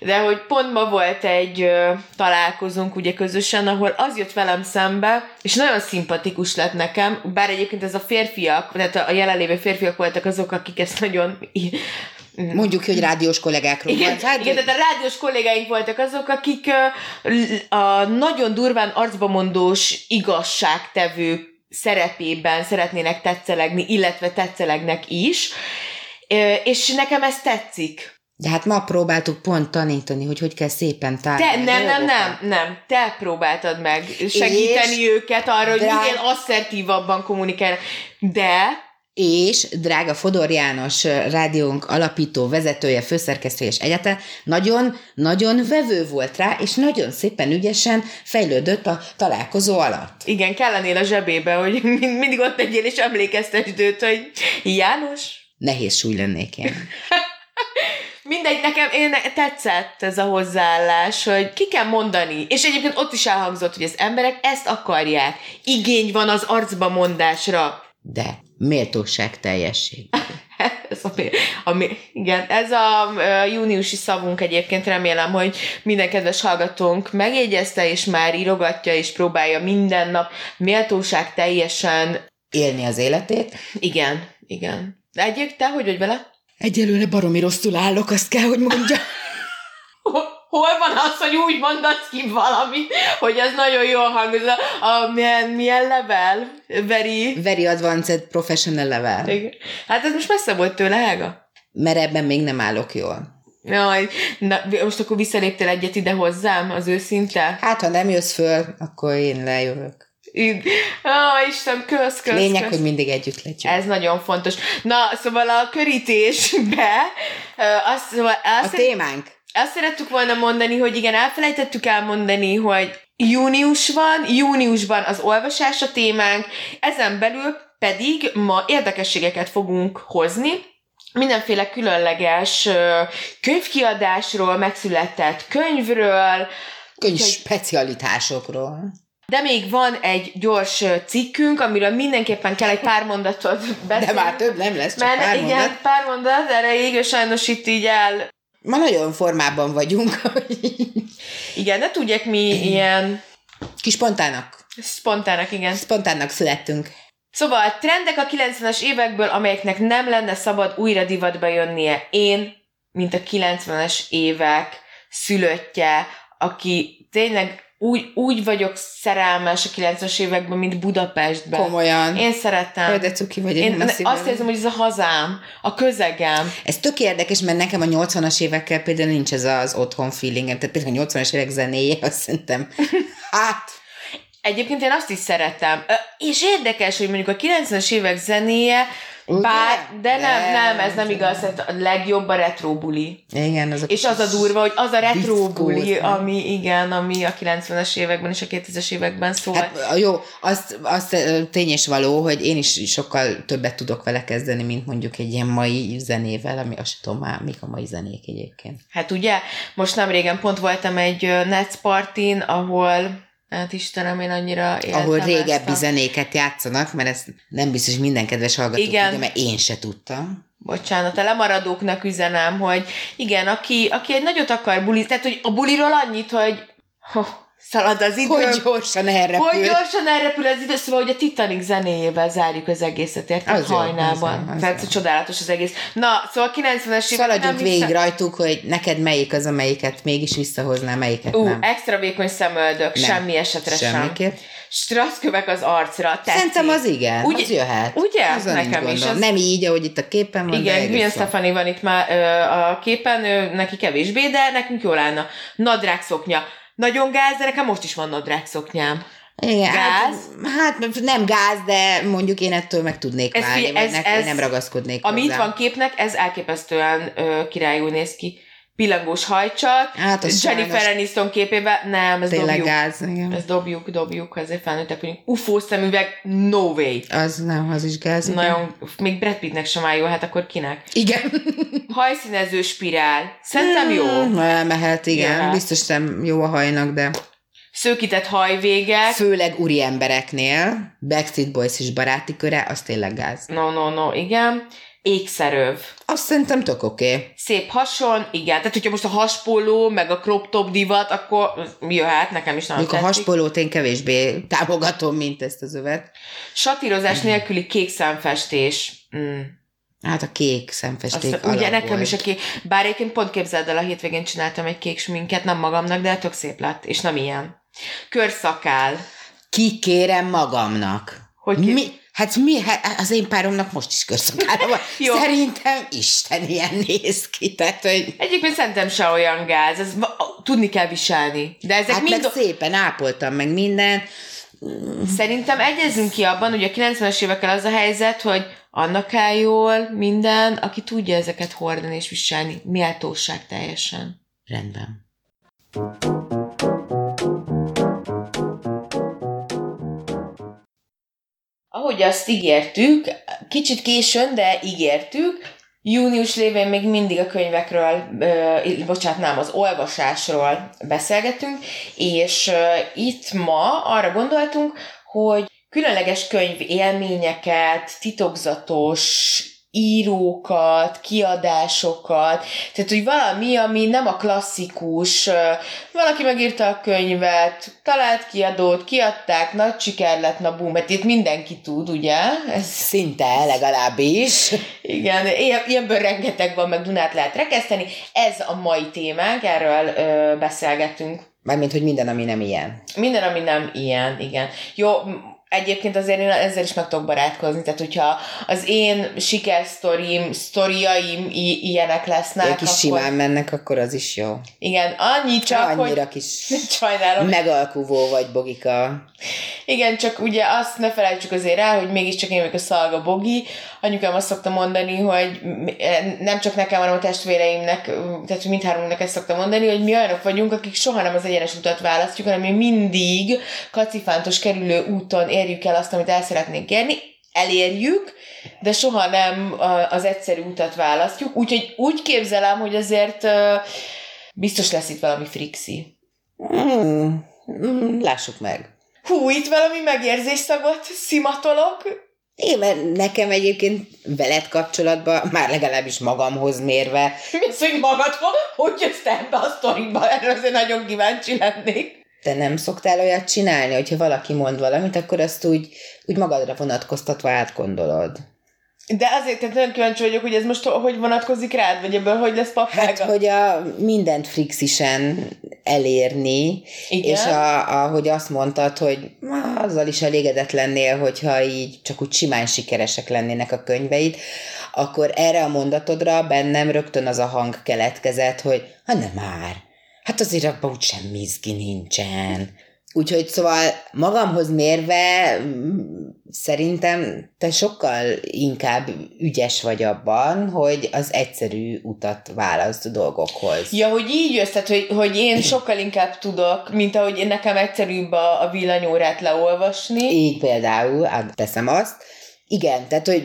De hogy pont ma volt egy ö, találkozónk ugye közösen, ahol az jött velem szembe, és nagyon szimpatikus lett nekem, bár egyébként ez a férfiak, tehát a jelenlévő férfiak voltak azok, akik ezt nagyon Mondjuk, hogy rádiós kollégákról igen, van. Hát, igen, tehát a rádiós kollégáink voltak azok, akik l- a nagyon durván arcba mondós igazságtevő szerepében szeretnének tetszelegni, illetve tetszelegnek is, és nekem ez tetszik. De hát ma próbáltuk pont tanítani, hogy hogy kell szépen Te, tárni. nem, nem, nem, nem, te próbáltad meg segíteni És őket arra, hogy drág- minél asszertívabban kommunikálnak. De és drága Fodor János rádiónk alapító, vezetője, főszerkesztője és egyáltalán nagyon-nagyon vevő volt rá, és nagyon szépen ügyesen fejlődött a találkozó alatt. igen, kellenél a zsebébe, hogy mind- mindig ott legyél és emlékeztesd őt, hogy János, Nehéz súly lennék én. Mindegy, nekem én tetszett ez a hozzáállás, hogy ki kell mondani. És egyébként ott is elhangzott, hogy az emberek ezt akarják. Igény van az arcba mondásra. De méltóság teljesség. ez a, a, igen, ez a júniusi szavunk egyébként remélem, hogy minden kedves hallgatónk megjegyezte, és már írogatja, és próbálja minden nap méltóság teljesen. Élni az életét. Igen, igen. De egyébként te hogy vagy vele? Egyelőre baromi rosszul állok, azt kell, hogy mondja. Hol van az, hogy úgy mondasz ki valami, hogy ez nagyon jól hangzik? A milyen, milyen level? Very... Very advanced professional level. Igen. Hát ez most messze volt tőle, Helga? Mert ebben még nem állok jól. Jaj, na, most akkor visszaléptél egyet ide hozzám, az őszinte? Hát, ha nem jössz föl, akkor én lejövök. Ó, Isten, kösz, kösz, Lényeg, kösz. hogy mindig együtt legyünk. Ez nagyon fontos. Na, szóval a körítésbe ö, azt, szóval A azt, témánk. azt szerettük volna mondani, hogy igen, elfelejtettük elmondani, hogy június van, júniusban az olvasás a témánk, ezen belül pedig ma érdekességeket fogunk hozni, mindenféle különleges könyvkiadásról, megszületett könyvről, Könyv specialitásokról. De még van egy gyors cikkünk, amiről mindenképpen kell egy pár mondatot beszélni. De már több nem lesz, csak Mert pár igen, mondat. pár mondat erejéig, és sajnos itt így el... Ma nagyon formában vagyunk. Igen, de tudják mi ilyen Kis spontának. spontának, igen. Spontánnak születtünk. Szóval trendek a 90-es évekből, amelyeknek nem lenne szabad újra divatba jönnie. Én, mint a 90-es évek szülöttje, aki tényleg úgy, úgy vagyok szerelmes a 90-es években, mint Budapestben. Komolyan. Én szeretem. Jaj, de cuki vagy. Én én azt érzem, hogy ez a hazám, a közegem. Ez tök érdekes, mert nekem a 80-as évekkel például nincs ez az otthon feelingem. Tehát például a 80-as évek zenéje, azt szerintem, hát, Egyébként én azt is szeretem. És érdekes, hogy mondjuk a 90-es évek zenéje? Bár, de nem, De- nem, ez nem igaz, hát a legjobb a retro buli. igen, az a És az a durva, hogy az a retro buli, nem? ami igen, ami a 90-es években és a 2000-es években szól. Hát jó, azt, azt tény és való, hogy én is sokkal többet tudok vele kezdeni, mint mondjuk egy ilyen mai zenével, ami azt tudom már, mik a mai zenék egyébként. Hát ugye, most nem régen pont voltam egy ö, Nets partin, ahol Hát Istenem, én annyira éltem Ahol ezt régebbi a... zenéket játszanak, mert ez nem biztos, hogy minden kedves hallgató Igen. tudja, mert én se tudtam. Bocsánat, a lemaradóknak üzenem, hogy igen, aki, aki egy nagyot akar buli, tehát hogy a buliról annyit, hogy ho, szalad az idő, Hogy gyorsan elrepül. hogy gyorsan elrepül az idő, szóval, hogy a Titanic zenéjével zárjuk az egészet, érted? Hajnában. jó, az Tehát jó. csodálatos az egész. Na, szóval 90-es évek Szaladjunk végig hiszem- rajtuk, hogy neked melyik az, amelyiket mégis visszahozná, melyiket Ú, nem. extra vékony szemöldök, Nem. semmi esetre sem. Semmiképp. Strasszkövek az arcra, tetszik. Szerintem az igen, Úgy- az jöhet. ugye? Azon Nekem is, az- Nem így, ahogy itt a képen van, Igen, Gwen. Stefani van itt már ö, a képen, ő, neki kevésbé, de nekünk jól állna. Nadrág szoknya. Nagyon gáz, de nekem most is van nadrág szoknyám. Igen, Gáz? Hát, hát nem gáz, de mondjuk én ettől meg tudnék Ez válni, vagy ez- ez- nem ragaszkodnék Ami itt hozzá. van képnek, ez elképesztően ö, királyul néz ki. Pillangós hajcsat, Hát Jennifer sajnos Aniston képében, nem, ez tényleg dobjuk. gáz, igen. Ezt dobjuk, dobjuk, azért felnőttek vagyunk. UFO szemüveg, no way. Az nem, az is gáz, igen. Nagyon, még Brad Pittnek sem áll jó, hát akkor kinek? Igen. Hajszínező spirál. Szerintem jó. Mm, Elmehet, igen. Jöhet. Biztos nem jó a hajnak, de Szőkített hajvégek. főleg úri embereknél, Backstreet Boys is baráti köre, az tényleg gáz. No, no, no, igen. Ékszeröv. Azt szerintem tök oké. Okay. Szép hason, igen. Tehát, hogyha most a haspoló, meg a crop top divat, akkor jöhet, nekem is nagyon Mondjuk a haspolót én kevésbé támogatom, mint ezt az övet. Satírozás nélküli kék szemfestés. Mm. Hát a kék szemfesték Azt, ugye nekem volt. is a kék, bár egyébként pont képzeld el, a hétvégén csináltam egy kék sminket, nem magamnak, de tök szép lett, és nem ilyen. Körszakál. Kikérem magamnak. Hogy ki- Mi? Hát mi? Hát az én páromnak most is körszakára van. Szerintem Isten ilyen néz ki. Tehát, hogy Egyébként szerintem se olyan gáz, ez tudni kell viselni. De ezek hát mind... meg szépen ápoltam meg minden. Szerintem egyezünk ki abban, hogy a 90-es évekkel az a helyzet, hogy annak áll jól minden, aki tudja ezeket hordani és viselni. Méltóság teljesen. Rendben. Ahogy azt ígértük, kicsit későn, de ígértük, június lévén még mindig a könyvekről, ö, bocsánat, nem, az olvasásról beszélgetünk, és itt ma arra gondoltunk, hogy különleges könyv élményeket, titokzatos írókat, kiadásokat, tehát hogy valami, ami nem a klasszikus, valaki megírta a könyvet, talált kiadót, kiadták, nagy siker lett, na bum, mert itt mindenki tud, ugye? Ez, Szinte legalábbis. igen, ilyen, ilyenből rengeteg van, meg Dunát lehet rekeszteni. Ez a mai témánk, erről ö, beszélgetünk. Mármint, hogy minden, ami nem ilyen. Minden, ami nem ilyen, igen. Jó, egyébként azért én ezzel is meg tudok barátkozni, tehát hogyha az én sikersztorim, sztoriaim i- ilyenek lesznek, Ők is akkor... simán mennek, akkor az is jó. Igen, annyi csak, Annyira hogy... kis Sajnálom. megalkuvó vagy, Bogika. Igen, csak ugye azt ne felejtsük azért el, hogy mégiscsak én vagyok a szalga bogi. Anyukám azt szokta mondani, hogy nem csak nekem, hanem a testvéreimnek, tehát mindhármunknak ezt szokta mondani, hogy mi olyanok vagyunk, akik soha nem az egyenes utat választjuk, hanem mi mindig kacifántos kerülő úton érjük el azt, amit el szeretnénk érni, elérjük, de soha nem az egyszerű utat választjuk. Úgyhogy úgy képzelem, hogy azért biztos lesz itt valami frixi. Hmm, lássuk meg. Hú, itt valami megérzésszagot szimatolok. Én, mert nekem egyébként veled kapcsolatban, már legalábbis magamhoz mérve. Mi az, hogy magadhoz? Hogy jössz te ebbe a sztoriba? Erre azért nagyon kíváncsi lennék. Te nem szoktál olyat csinálni, hogyha valaki mond valamit, akkor azt úgy, úgy magadra vonatkoztatva átgondolod. De azért tehát nagyon kíváncsi vagyok, hogy ez most hogy vonatkozik rád, vagy ebből hogy lesz papága? Hát, hogy a mindent frixisen elérni, Igen? és a, ahogy azt mondtad, hogy azzal is elégedett lennél, hogyha így csak úgy simán sikeresek lennének a könyveid, akkor erre a mondatodra bennem rögtön az a hang keletkezett, hogy ha nem már, hát azért abban úgy semmi izgi nincsen. Úgyhogy szóval magamhoz mérve szerintem te sokkal inkább ügyes vagy abban, hogy az egyszerű utat választ dolgokhoz. Ja, hogy így jössz, tehát hogy, hogy én sokkal inkább tudok, mint ahogy nekem egyszerűbb a, a villanyórát leolvasni. Így például, hát teszem azt. Igen, tehát, hogy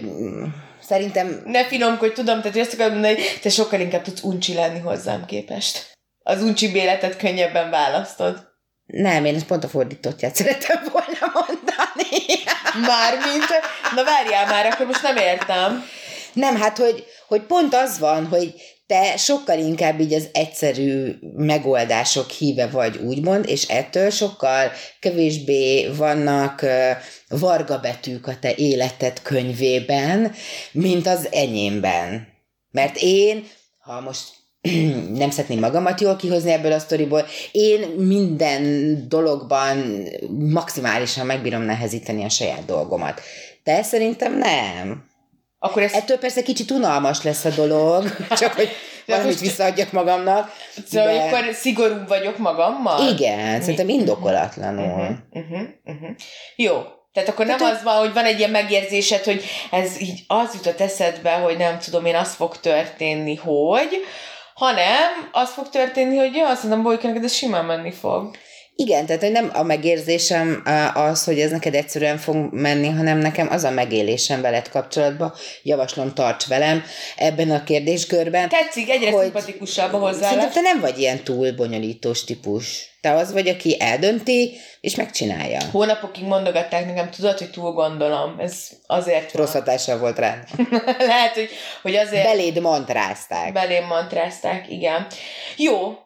szerintem... Ne finomkodj, tudom, tehát azt akarom mondani, hogy te sokkal inkább tudsz uncsi lenni hozzám képest. Az uncsi béletet könnyebben választod. Nem, én ezt pont a fordítottját szeretem volna mondani. Mármint, na várjál már, akkor most nem értem. Nem, hát, hogy, hogy pont az van, hogy te sokkal inkább így az egyszerű megoldások híve vagy, úgymond, és ettől sokkal kevésbé vannak uh, varga betűk a te életed könyvében, mint az enyémben. Mert én, ha most nem szeretném magamat jól kihozni ebből a sztoriból. Én minden dologban maximálisan megbírom nehezíteni a saját dolgomat. De szerintem nem. Akkor ez... Ettől persze kicsit unalmas lesz a dolog, csak hogy valamit most- visszaadjak magamnak. Szóval de... akkor szigorú vagyok magammal? Igen, szerintem indokolatlanul. Uh-huh, uh-huh, uh-huh. Jó. Tehát akkor nem Tehát, az van, hogy van egy ilyen megérzésed, hogy ez így az jutott eszedbe, hogy nem tudom én, az fog történni, hogy, hanem az fog történni, hogy ja, azt mondom, Bolyka, neked ez simán menni fog. Igen, tehát hogy nem a megérzésem á, az, hogy ez neked egyszerűen fog menni, hanem nekem az a megélésem veled kapcsolatban. Javaslom, tarts velem ebben a kérdéskörben. Tetszik, egyre Hogy- szimpatikusabb a Szerintem hozzáállás. te nem vagy ilyen túl bonyolítós típus. Te az vagy, aki eldönti, és megcsinálja. Hónapokig mondogatták nekem, tudod, hogy túl gondolom. Ez azért van. Rossz hatással volt rá. Lehet, hogy, hogy azért... Beléd mantrázták. Belém mantrázták, igen. Jó,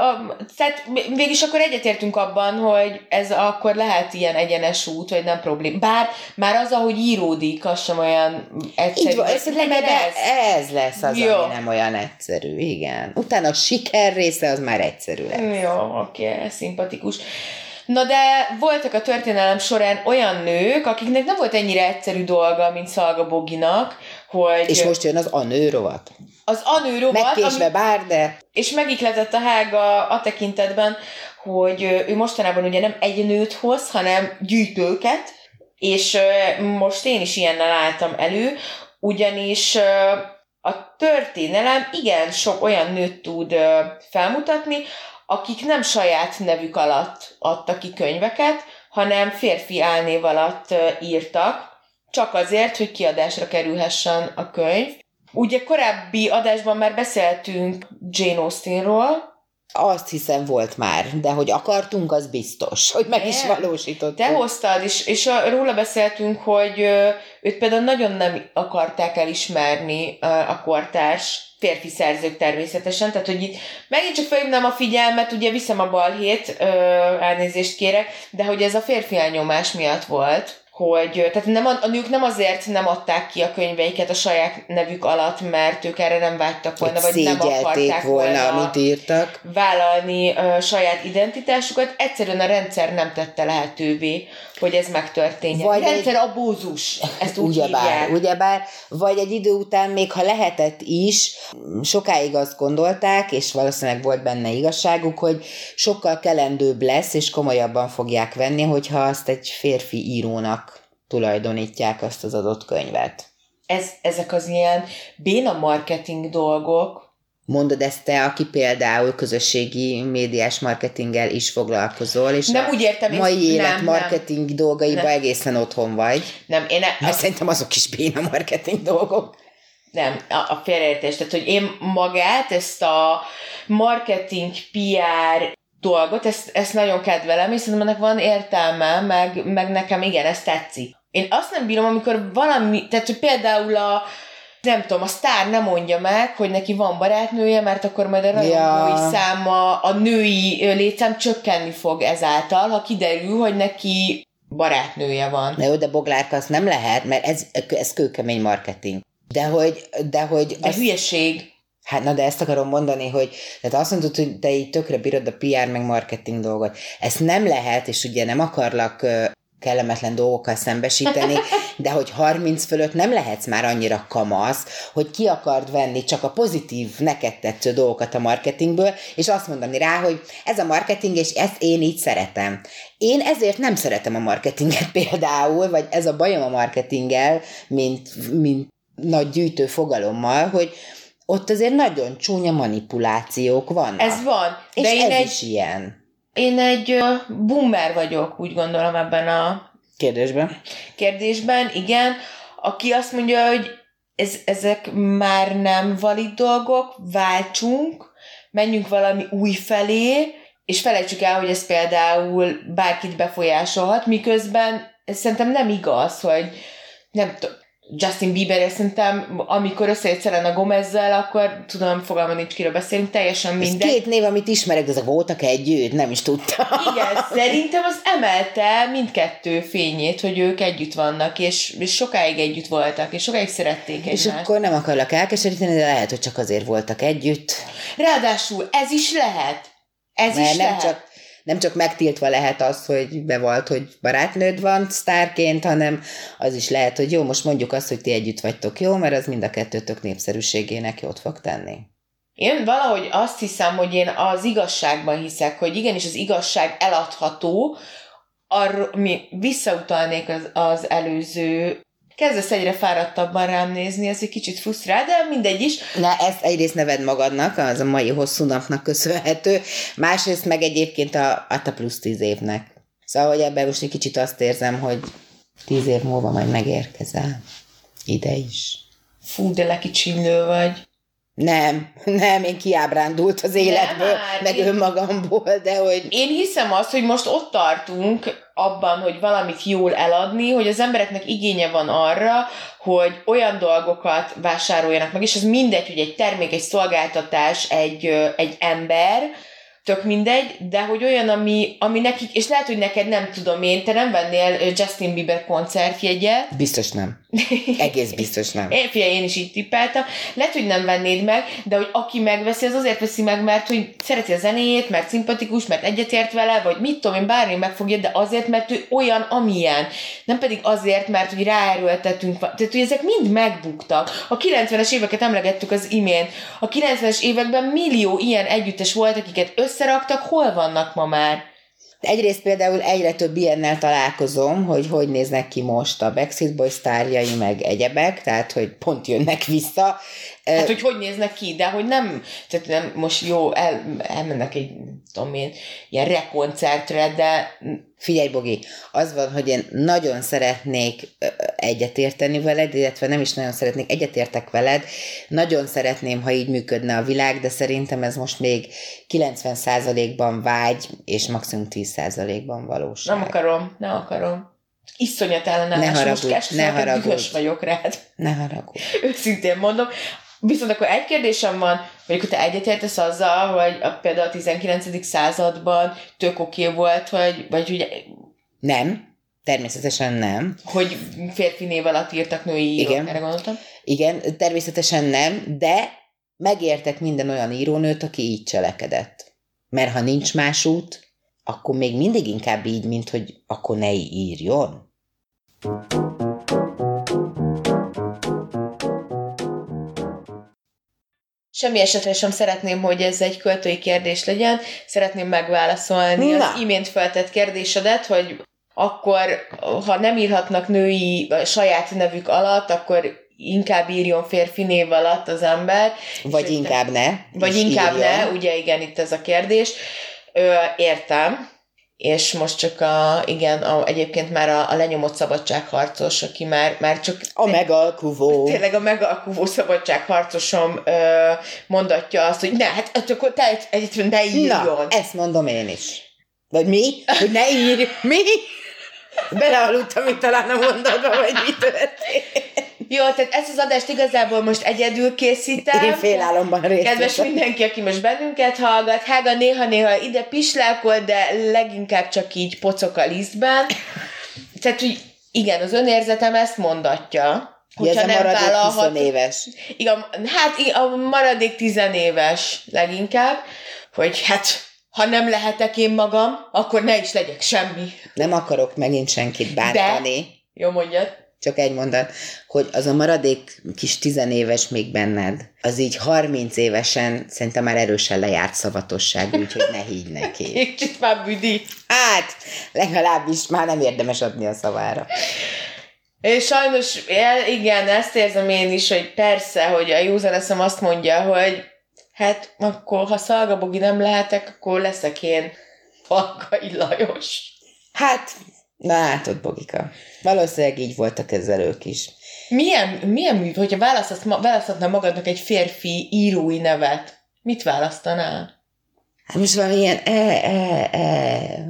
a, tehát végig akkor egyetértünk abban, hogy ez akkor lehet ilyen egyenes út, vagy nem problém. Bár már az, ahogy íródik, az sem olyan egyszerű. Így van, ez, legyen legyen ez. ez lesz az, Jó. ami nem olyan egyszerű, igen. Utána a siker része az már egyszerű lesz. Jó, oké, ez szimpatikus. Na de voltak a történelem során olyan nők, akiknek nem volt ennyire egyszerű dolga, mint Szalga Boginak, hogy És most jön az anő rovat. Az anő rovat, Megkésve bár, de És megikletett a hága a tekintetben, hogy ő mostanában ugye nem egy nőt hoz, hanem gyűjtőket, és most én is ilyennel álltam elő, ugyanis a történelem igen sok olyan nőt tud felmutatni, akik nem saját nevük alatt adtak ki könyveket, hanem férfi álnév alatt írtak, csak azért, hogy kiadásra kerülhessen a könyv. Ugye korábbi adásban már beszéltünk Jane Austenról, azt hiszem volt már, de hogy akartunk, az biztos, hogy meg is valósítottuk. te hoztad, és, és a, róla beszéltünk, hogy ö, őt például nagyon nem akarták elismerni ö, a kortárs férfi szerzők természetesen, tehát hogy itt megint csak felhívnám a figyelmet, ugye viszem a balhét, ö, elnézést kérek, de hogy ez a férfi elnyomás miatt volt, hogy tehát nem, a, a nők nem azért nem adták ki a könyveiket a saját nevük alatt, mert ők erre nem vágytak volna, vagy nem akarták volna, volna amit írtak. vállalni a saját identitásukat. Egyszerűen a rendszer nem tette lehetővé, hogy ez megtörténjen. Vagy rendszer egy... abúzus, ezt úgy ugyebár, hívják. Ugyebár, vagy egy idő után még ha lehetett is, sokáig azt gondolták, és valószínűleg volt benne igazságuk, hogy sokkal kelendőbb lesz, és komolyabban fogják venni, hogyha azt egy férfi írónak tulajdonítják azt az adott könyvet. Ez, ezek az ilyen béna marketing dolgok, Mondod ezt te, aki például közösségi médiás marketinggel is foglalkozol, és nem úgy értem, mai én, élet nem, marketing nem. dolgaiban nem. egészen otthon vagy. Nem, én... Ne, Mert szerintem azok is béna marketing dolgok. Nem, a, a félreértés. Tehát, hogy én magát, ezt a marketing, PR dolgot, ezt, ezt nagyon kedvelem, és szerintem ennek van értelme, meg, meg nekem igen, ez tetszik. Én azt nem bírom, amikor valami, tehát hogy például a, nem tudom, a sztár nem mondja meg, hogy neki van barátnője, mert akkor majd a rajongói ja. száma, a női létszám csökkenni fog ezáltal, ha kiderül, hogy neki barátnője van. Na jó, de boglárka azt nem lehet, mert ez, ez kőkemény marketing. De hogy... De, hogy de az... hülyeség. Hát na, de ezt akarom mondani, hogy tehát azt mondod, hogy te így tökre bírod a PR meg marketing dolgot. Ezt nem lehet, és ugye nem akarlak kellemetlen dolgokkal szembesíteni, de hogy 30 fölött nem lehetsz már annyira kamasz, hogy ki akard venni csak a pozitív, neked tetsző dolgokat a marketingből, és azt mondani rá, hogy ez a marketing, és ezt én így szeretem. Én ezért nem szeretem a marketinget például, vagy ez a bajom a marketinggel, mint, mint nagy gyűjtő fogalommal, hogy ott azért nagyon csúnya manipulációk vannak. Ez van. De és én ez egy, is ilyen. Én egy boomer vagyok, úgy gondolom ebben a kérdésben. Kérdésben, igen. Aki azt mondja, hogy ez, ezek már nem valid dolgok, váltsunk, menjünk valami új felé, és felejtsük el, hogy ez például bárkit befolyásolhat, miközben ez szerintem nem igaz, hogy nem tudom, Justin Bieber, szerintem, amikor összejött Selena Gomezzel, akkor tudom, fogalma nincs, kiről beszélünk, teljesen minden. Ez két név, amit ismerek, de ezek voltak együtt, nem is tudtam. Igen, szerintem az emelte mindkettő fényét, hogy ők együtt vannak, és, és sokáig együtt voltak, és sokáig szerették egymást. És akkor nem akarlak elkeseríteni, de lehet, hogy csak azért voltak együtt. Ráadásul ez is lehet. Ez Mert is nem lehet. Csak nem csak megtiltva lehet az, hogy bevalt, hogy barátnőd van sztárként, hanem az is lehet, hogy jó, most mondjuk azt, hogy ti együtt vagytok jó, mert az mind a kettőtök népszerűségének jót fog tenni. Én valahogy azt hiszem, hogy én az igazságban hiszek, hogy igenis az igazság eladható, arra, mi visszautalnék az, az előző kezdesz egyre fáradtabban rám nézni, ez egy kicsit frusztrál, de mindegy is. Na, ezt egyrészt neved magadnak, az a mai hosszú napnak köszönhető, másrészt meg egyébként a, a plusz tíz évnek. Szóval, hogy ebben most egy kicsit azt érzem, hogy tíz év múlva majd megérkezel. Ide is. Fú, de lekicsinlő vagy. Nem, nem, én kiábrándult az életből, nem, hát meg én, önmagamból, de hogy... Én hiszem azt, hogy most ott tartunk abban, hogy valamit jól eladni, hogy az embereknek igénye van arra, hogy olyan dolgokat vásároljanak meg, és ez mindegy, hogy egy termék, egy szolgáltatás, egy, egy ember, tök mindegy, de hogy olyan, ami, ami nekik, és lehet, hogy neked nem tudom én, te nem vennél Justin Bieber koncertjegyet. Biztos nem. Egész biztos nem. Fia, én is így tippeltem. Lehet, hogy nem vennéd meg, de hogy aki megveszi, az azért veszi meg, mert hogy szereti a zenéjét, mert szimpatikus, mert egyetért vele, vagy mit tudom én, bármi megfogja, de azért, mert ő olyan, amilyen. Nem pedig azért, mert hogy ráerőltetünk. Tehát, hogy ezek mind megbuktak. A 90-es éveket emlegettük az imént. A 90-es években millió ilyen együttes volt, akiket összeraktak, hol vannak ma már? Egyrészt például egyre több ilyennel találkozom, hogy hogy néznek ki most a Backstreet Boys sztárjai, meg egyebek, tehát hogy pont jönnek vissza. Hát, hogy hogy néznek ki, de hogy nem, tehát nem most jó, el, elmennek egy, tudom én, ilyen rekoncertre, de... Figyelj, Bogi, az van, hogy én nagyon szeretnék egyetérteni veled, illetve nem is nagyon szeretnék, egyetértek veled, nagyon szeretném, ha így működne a világ, de szerintem ez most még 90%-ban vágy, és maximum 10%-ban valóság. Nem akarom, nem akarom. Iszonyat ellenállás, ne haragudj, most ne haragudj. vagyok rád. Ne haragudj. Őszintén mondom, Viszont akkor egy kérdésem van, hogy akkor te egyetértesz azzal, hogy a, például a 19. században tök oké okay volt, hogy, vagy ugye... Nem. Természetesen nem. Hogy férfi név alatt írtak női írók, Igen. erre gondoltam. Igen, természetesen nem, de megértek minden olyan írónőt, aki így cselekedett. Mert ha nincs más út, akkor még mindig inkább így, mint hogy akkor ne írjon. Semmi esetre sem szeretném, hogy ez egy költői kérdés legyen. Szeretném megválaszolni Na. az imént feltett kérdésedet, hogy akkor, ha nem írhatnak női saját nevük alatt, akkor inkább írjon férfi név alatt az ember. Vagy inkább ne. Vagy inkább írjon. ne, ugye igen, itt ez a kérdés. Ö, értem, és most csak a, igen, a, egyébként már a, a lenyomott szabadságharcos, aki már, már csak A megalkuvó. tényleg a megalkuvó szabadságharcosom ö, mondatja azt, hogy ne, hát akkor te egy, egyébként ne írjon. Na, ezt mondom én is. Vagy mi? Hogy ne írj. Mi? Belealudtam itt talán a mondatba, vagy mi történt. Jó, tehát ezt az adást igazából most egyedül készítem. Én félálomban részt Kedves mindenki, aki most bennünket hallgat, Hága néha-néha ide pislákol, de leginkább csak így pocok a lisztben. Tehát, hogy igen, az önérzetem ezt mondatja. Hogy ez a maradék 20 éves. Igen, hát a maradék tizenéves leginkább, hogy hát ha nem lehetek én magam, akkor ne is legyek semmi. Nem akarok megint senkit bántani. Jó mondjad. Csak egy mondat, hogy az a maradék kis tizenéves még benned, az így 30 évesen szerintem már erősen lejárt szavatosság, úgyhogy ne higgy neki. Kicsit már büdi. Hát, legalábbis már nem érdemes adni a szavára. És sajnos, igen, ezt érzem én is, hogy persze, hogy a józan eszem azt mondja, hogy hát akkor, ha Szalgabogi nem lehetek, akkor leszek én Falkai Lajos. Hát, na látod, Bogika. Valószínűleg így voltak ezzel ők is. Milyen, milyen hogyha választhatnál magadnak egy férfi írói nevet, mit választanál? Hát most valami ilyen e, e, e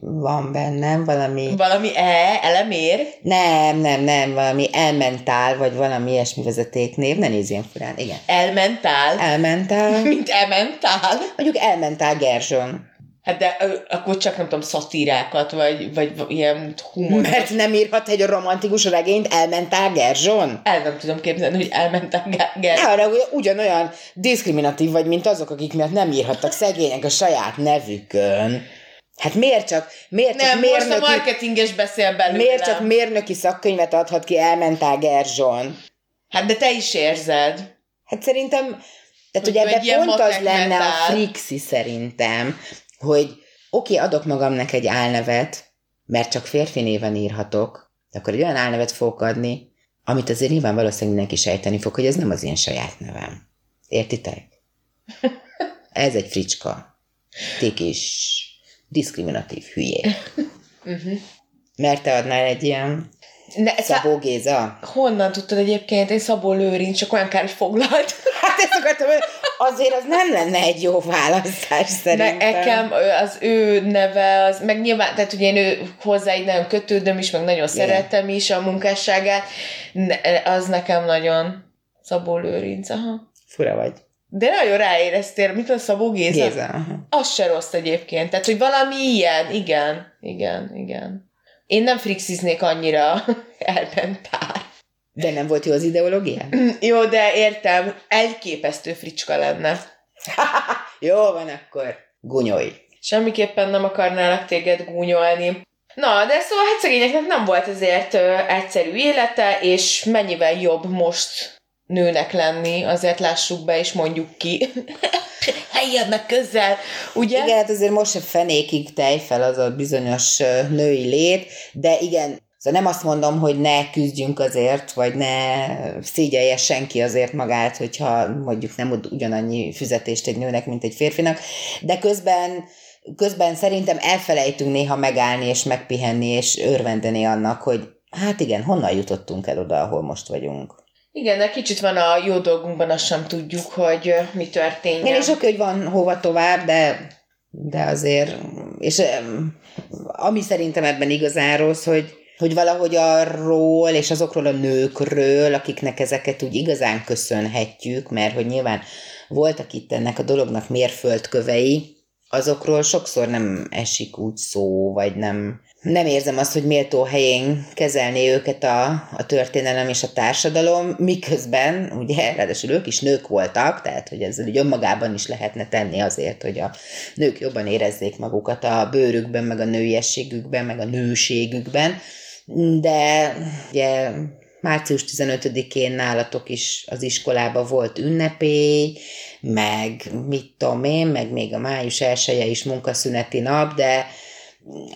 van bennem, valami... Valami E, elemér? Nem, nem, nem, valami elmentál, vagy valami ilyesmi vezetéknév, ne nézz ilyen furán, igen. Elmentál? Elmentál, Mint elmentál? mondjuk elmentál Gerzson. Hát de akkor csak nem tudom, szatírákat, vagy, vagy ilyen humor. Mert nem írhat egy romantikus regényt, elmentál Gerzson? El nem tudom képzelni, hogy elmentál Ger. Ne arra, hogy ugyanolyan diszkriminatív vagy, mint azok, akik miatt nem írhattak szegények a saját nevükön. Hát miért csak, miért csak Nem, most a mérnöki, marketinges beszél belőlem. miért csak mérnöki szakkönyvet adhat ki, elmentál Gerzson? Hát de te is érzed. Hát szerintem, tehát Hogy hogy ebben pont az lenne a frixi szerintem, hogy oké, okay, adok magamnak egy álnevet, mert csak férfi néven írhatok, de akkor egy olyan álnevet fogok adni, amit azért nyilván valószínűleg mindenki sejteni fog, hogy ez nem az én saját nevem. Értitek? Ez egy fricska. Ti kis diszkriminatív hülyé. Uh-huh. Mert te adnál egy ilyen Ne, Szabó Géza? honnan tudtad egyébként? Én Szabó Lőrinc, csak olyan kár, hogy foglalt. Hát ezt akartam, azért az nem lenne egy jó választás szerintem. nekem az ő neve, az, meg nyilván, tehát ugye én ő hozzá így nagyon kötődöm is, meg nagyon Igen. szeretem is a munkásságát, az nekem nagyon Szabó Lőrinc, aha. Fura vagy. De nagyon ráéreztél, mit a Szabó Géza? Géza. aha. Az se rossz egyébként. Tehát, hogy valami ilyen, igen, igen, igen. Én nem frixiznék annyira elmentál. De nem volt jó az ideológia? Jó, de értem, elképesztő fricska lenne. jó van akkor. Gunyolj. Semmiképpen nem akarnálak téged gúnyolni. Na, de szóval hát szegényeknek nem volt ezért ö, egyszerű élete, és mennyivel jobb most nőnek lenni, azért lássuk be, és mondjuk ki. Helyen meg közel, ugye? Igen, hát azért most se fenékig tej fel az a bizonyos női lét, de igen, szóval nem azt mondom, hogy ne küzdjünk azért, vagy ne szégyelje senki azért magát, hogyha mondjuk nem ad ugyanannyi fizetést egy nőnek, mint egy férfinak, de közben közben szerintem elfelejtünk néha megállni és megpihenni és örvendeni annak, hogy hát igen, honnan jutottunk el oda, ahol most vagyunk. Igen, de kicsit van a jó dolgunkban, azt sem tudjuk, hogy mi történjen. Én is oké, hogy van hova tovább, de, de azért, és ami szerintem ebben igazán rossz, hogy, hogy valahogy arról és azokról a nőkről, akiknek ezeket úgy igazán köszönhetjük, mert hogy nyilván voltak itt ennek a dolognak mérföldkövei, azokról sokszor nem esik úgy szó, vagy nem, nem érzem azt, hogy méltó helyén kezelni őket a, a történelem és a társadalom, miközben, ugye, ráadásul ők is nők voltak, tehát, hogy ezzel úgy önmagában is lehetne tenni azért, hogy a nők jobban érezzék magukat a bőrükben, meg a nőiességükben, meg a nőségükben, de ugye március 15-én nálatok is az iskolába volt ünnepély, meg mit tudom én, meg még a május 1 is munkaszüneti nap, de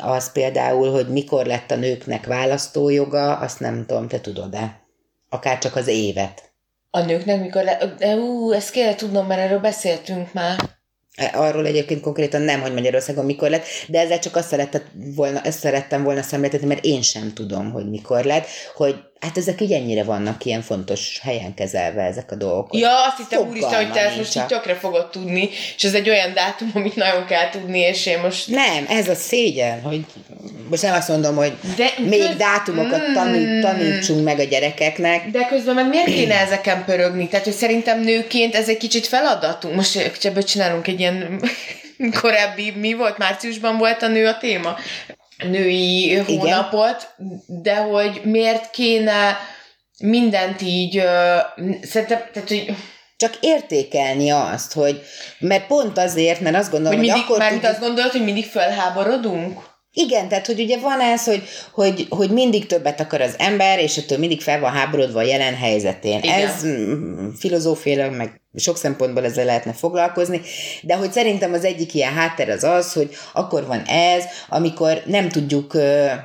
az például, hogy mikor lett a nőknek választójoga, azt nem tudom, te tudod-e? Akár csak az évet. A nőknek mikor le... Ú, ezt kéne tudnom, mert erről beszéltünk már. E, arról egyébként konkrétan nem, hogy Magyarországon mikor lett, de ezzel csak azt, szerettem volna, ezt szerettem volna szemléltetni, mert én sem tudom, hogy mikor lett, hogy hát ezek így ennyire vannak ilyen fontos helyen kezelve ezek a dolgok. Ja, azt hittem úristen, hogy te ezt most így tökre fogod tudni, és ez egy olyan dátum, amit nagyon kell tudni, és én most... Nem, ez a szégyen, hogy most nem azt mondom, hogy De még köz... dátumokat mm. tanít, tanítsunk meg a gyerekeknek. De közben meg miért kéne ezeken pörögni? Tehát, hogy szerintem nőként ez egy kicsit feladatunk. Most ebből csinálunk egy ilyen korábbi, mi volt? Márciusban volt a nő a téma? Női hónapot, Igen. de hogy miért kéne mindent így, uh, szerintem, tehát, hogy csak értékelni azt, hogy, mert pont azért, mert azt gondolom, hogy, mindig, hogy akkor... Mármint tudjuk... azt gondolod, hogy mindig felháborodunk? Igen, tehát hogy ugye van ez, hogy, hogy, hogy mindig többet akar az ember, és ettől mindig fel van háborodva a jelen helyzetén. Igen. Ez mm, filozófiailag, meg sok szempontból ezzel lehetne foglalkozni, de hogy szerintem az egyik ilyen háttér az az, hogy akkor van ez, amikor nem tudjuk,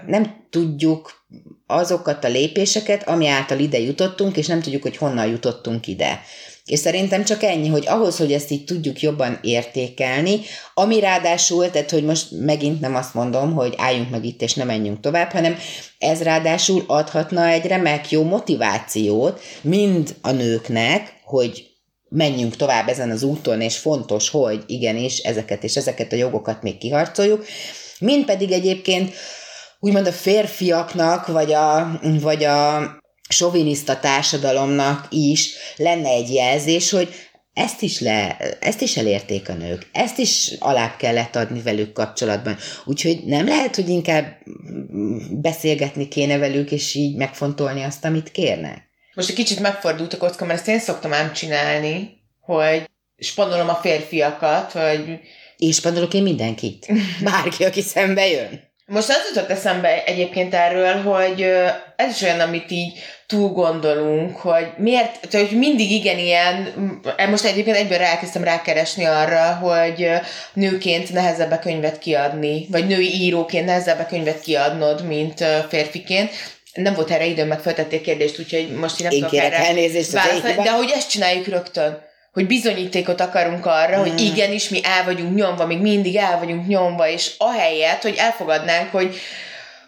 nem tudjuk azokat a lépéseket, ami által ide jutottunk, és nem tudjuk, hogy honnan jutottunk ide. És szerintem csak ennyi, hogy ahhoz, hogy ezt így tudjuk jobban értékelni, ami ráadásul, tehát hogy most megint nem azt mondom, hogy álljunk meg itt és ne menjünk tovább, hanem ez ráadásul adhatna egy remek jó motivációt mind a nőknek, hogy menjünk tovább ezen az úton, és fontos, hogy igenis ezeket és ezeket a jogokat még kiharcoljuk, mind pedig egyébként úgymond a férfiaknak, vagy a, vagy a soviniszta társadalomnak is lenne egy jelzés, hogy ezt is, le, ezt is elérték a nők, ezt is alá kellett adni velük kapcsolatban. Úgyhogy nem lehet, hogy inkább beszélgetni kéne velük, és így megfontolni azt, amit kérnek. Most egy kicsit megfordult a kocka, mert ezt én szoktam ám csinálni, hogy spannolom a férfiakat, hogy... És spannolok én mindenkit. Bárki, aki szembe jön. Most az jutott eszembe egyébként erről, hogy ez is olyan, amit így túl gondolunk, hogy miért, tehát, hogy mindig igen ilyen, most egyébként egyből elkezdtem rákeresni arra, hogy nőként nehezebb a könyvet kiadni, vagy női íróként nehezebb a könyvet kiadnod, mint férfiként, nem volt erre időm, meg feltették kérdést, úgyhogy most én nem tudok erre elnézést de hogy ezt csináljuk rögtön hogy bizonyítékot akarunk arra, mm. hogy igenis mi el vagyunk nyomva, még mindig el vagyunk nyomva, és ahelyett, hogy elfogadnánk, hogy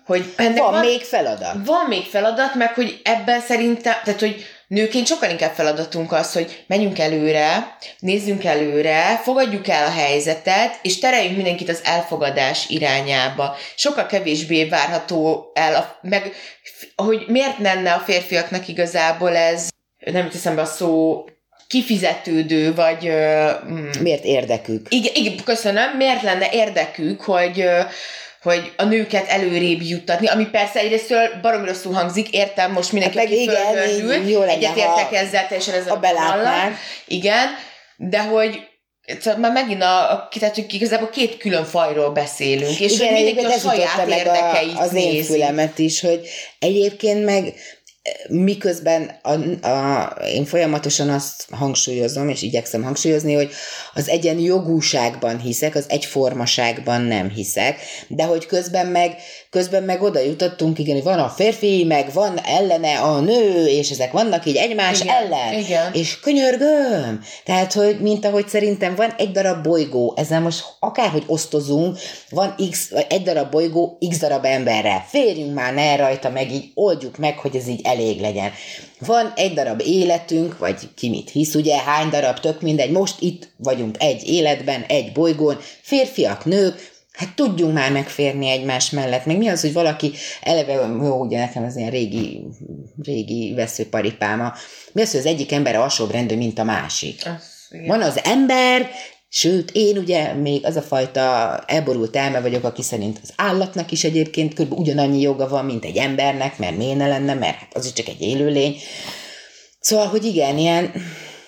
hogy ennek van, van még feladat. Van még feladat, meg hogy ebben szerintem, tehát hogy nőként sokkal inkább feladatunk az, hogy menjünk előre, nézzünk előre, fogadjuk el a helyzetet, és tereljünk mindenkit az elfogadás irányába. Sokkal kevésbé várható el, a, meg hogy miért lenne a férfiaknak igazából ez, nem jut eszembe a szó, kifizetődő, vagy... Mm, miért érdekük? Igen, igen, köszönöm. Miért lenne érdekük, hogy hogy a nőket előrébb juttatni, ami persze egyrésztől baromi rosszul hangzik, értem, most mindenki, hát aki fölmördül, egyetértek ezzel teljesen ez a belátnák. Igen, de hogy Szóval már megint a, a tehát, hogy igazából két külön fajról beszélünk, és Igen, hogy mindenki a saját érdekeit a, az nézi. én fülemet is, hogy egyébként meg miközben a, a, én folyamatosan azt hangsúlyozom, és igyekszem hangsúlyozni, hogy az egyenjogúságban hiszek, az egyformaságban nem hiszek, de hogy közben meg, közben meg oda jutottunk, igen, hogy van a férfi, meg van ellene a nő, és ezek vannak így egymás igen, ellen. Igen. És könyörgöm! Tehát, hogy mint ahogy szerintem van egy darab bolygó, ezzel most akárhogy osztozunk, van x, egy darab bolygó x darab emberre. Férjünk már ne rajta, meg így oldjuk meg, hogy ez így elég legyen. Van egy darab életünk, vagy ki mit hisz, ugye, hány darab, tök mindegy, most itt vagyunk egy életben, egy bolygón, férfiak, nők, hát tudjunk már megférni egymás mellett. Még mi az, hogy valaki eleve, jó, ugye nekem ez ilyen régi, régi veszőparipáma, mi az, hogy az egyik ember alsóbb rendű, mint a másik. Az, Van az ember, Sőt, én ugye még az a fajta elborult elme vagyok, aki szerint az állatnak is egyébként kb. ugyanannyi joga van, mint egy embernek, mert miért ne lenne, mert hát az is csak egy élőlény. Szóval, hogy igen, ilyen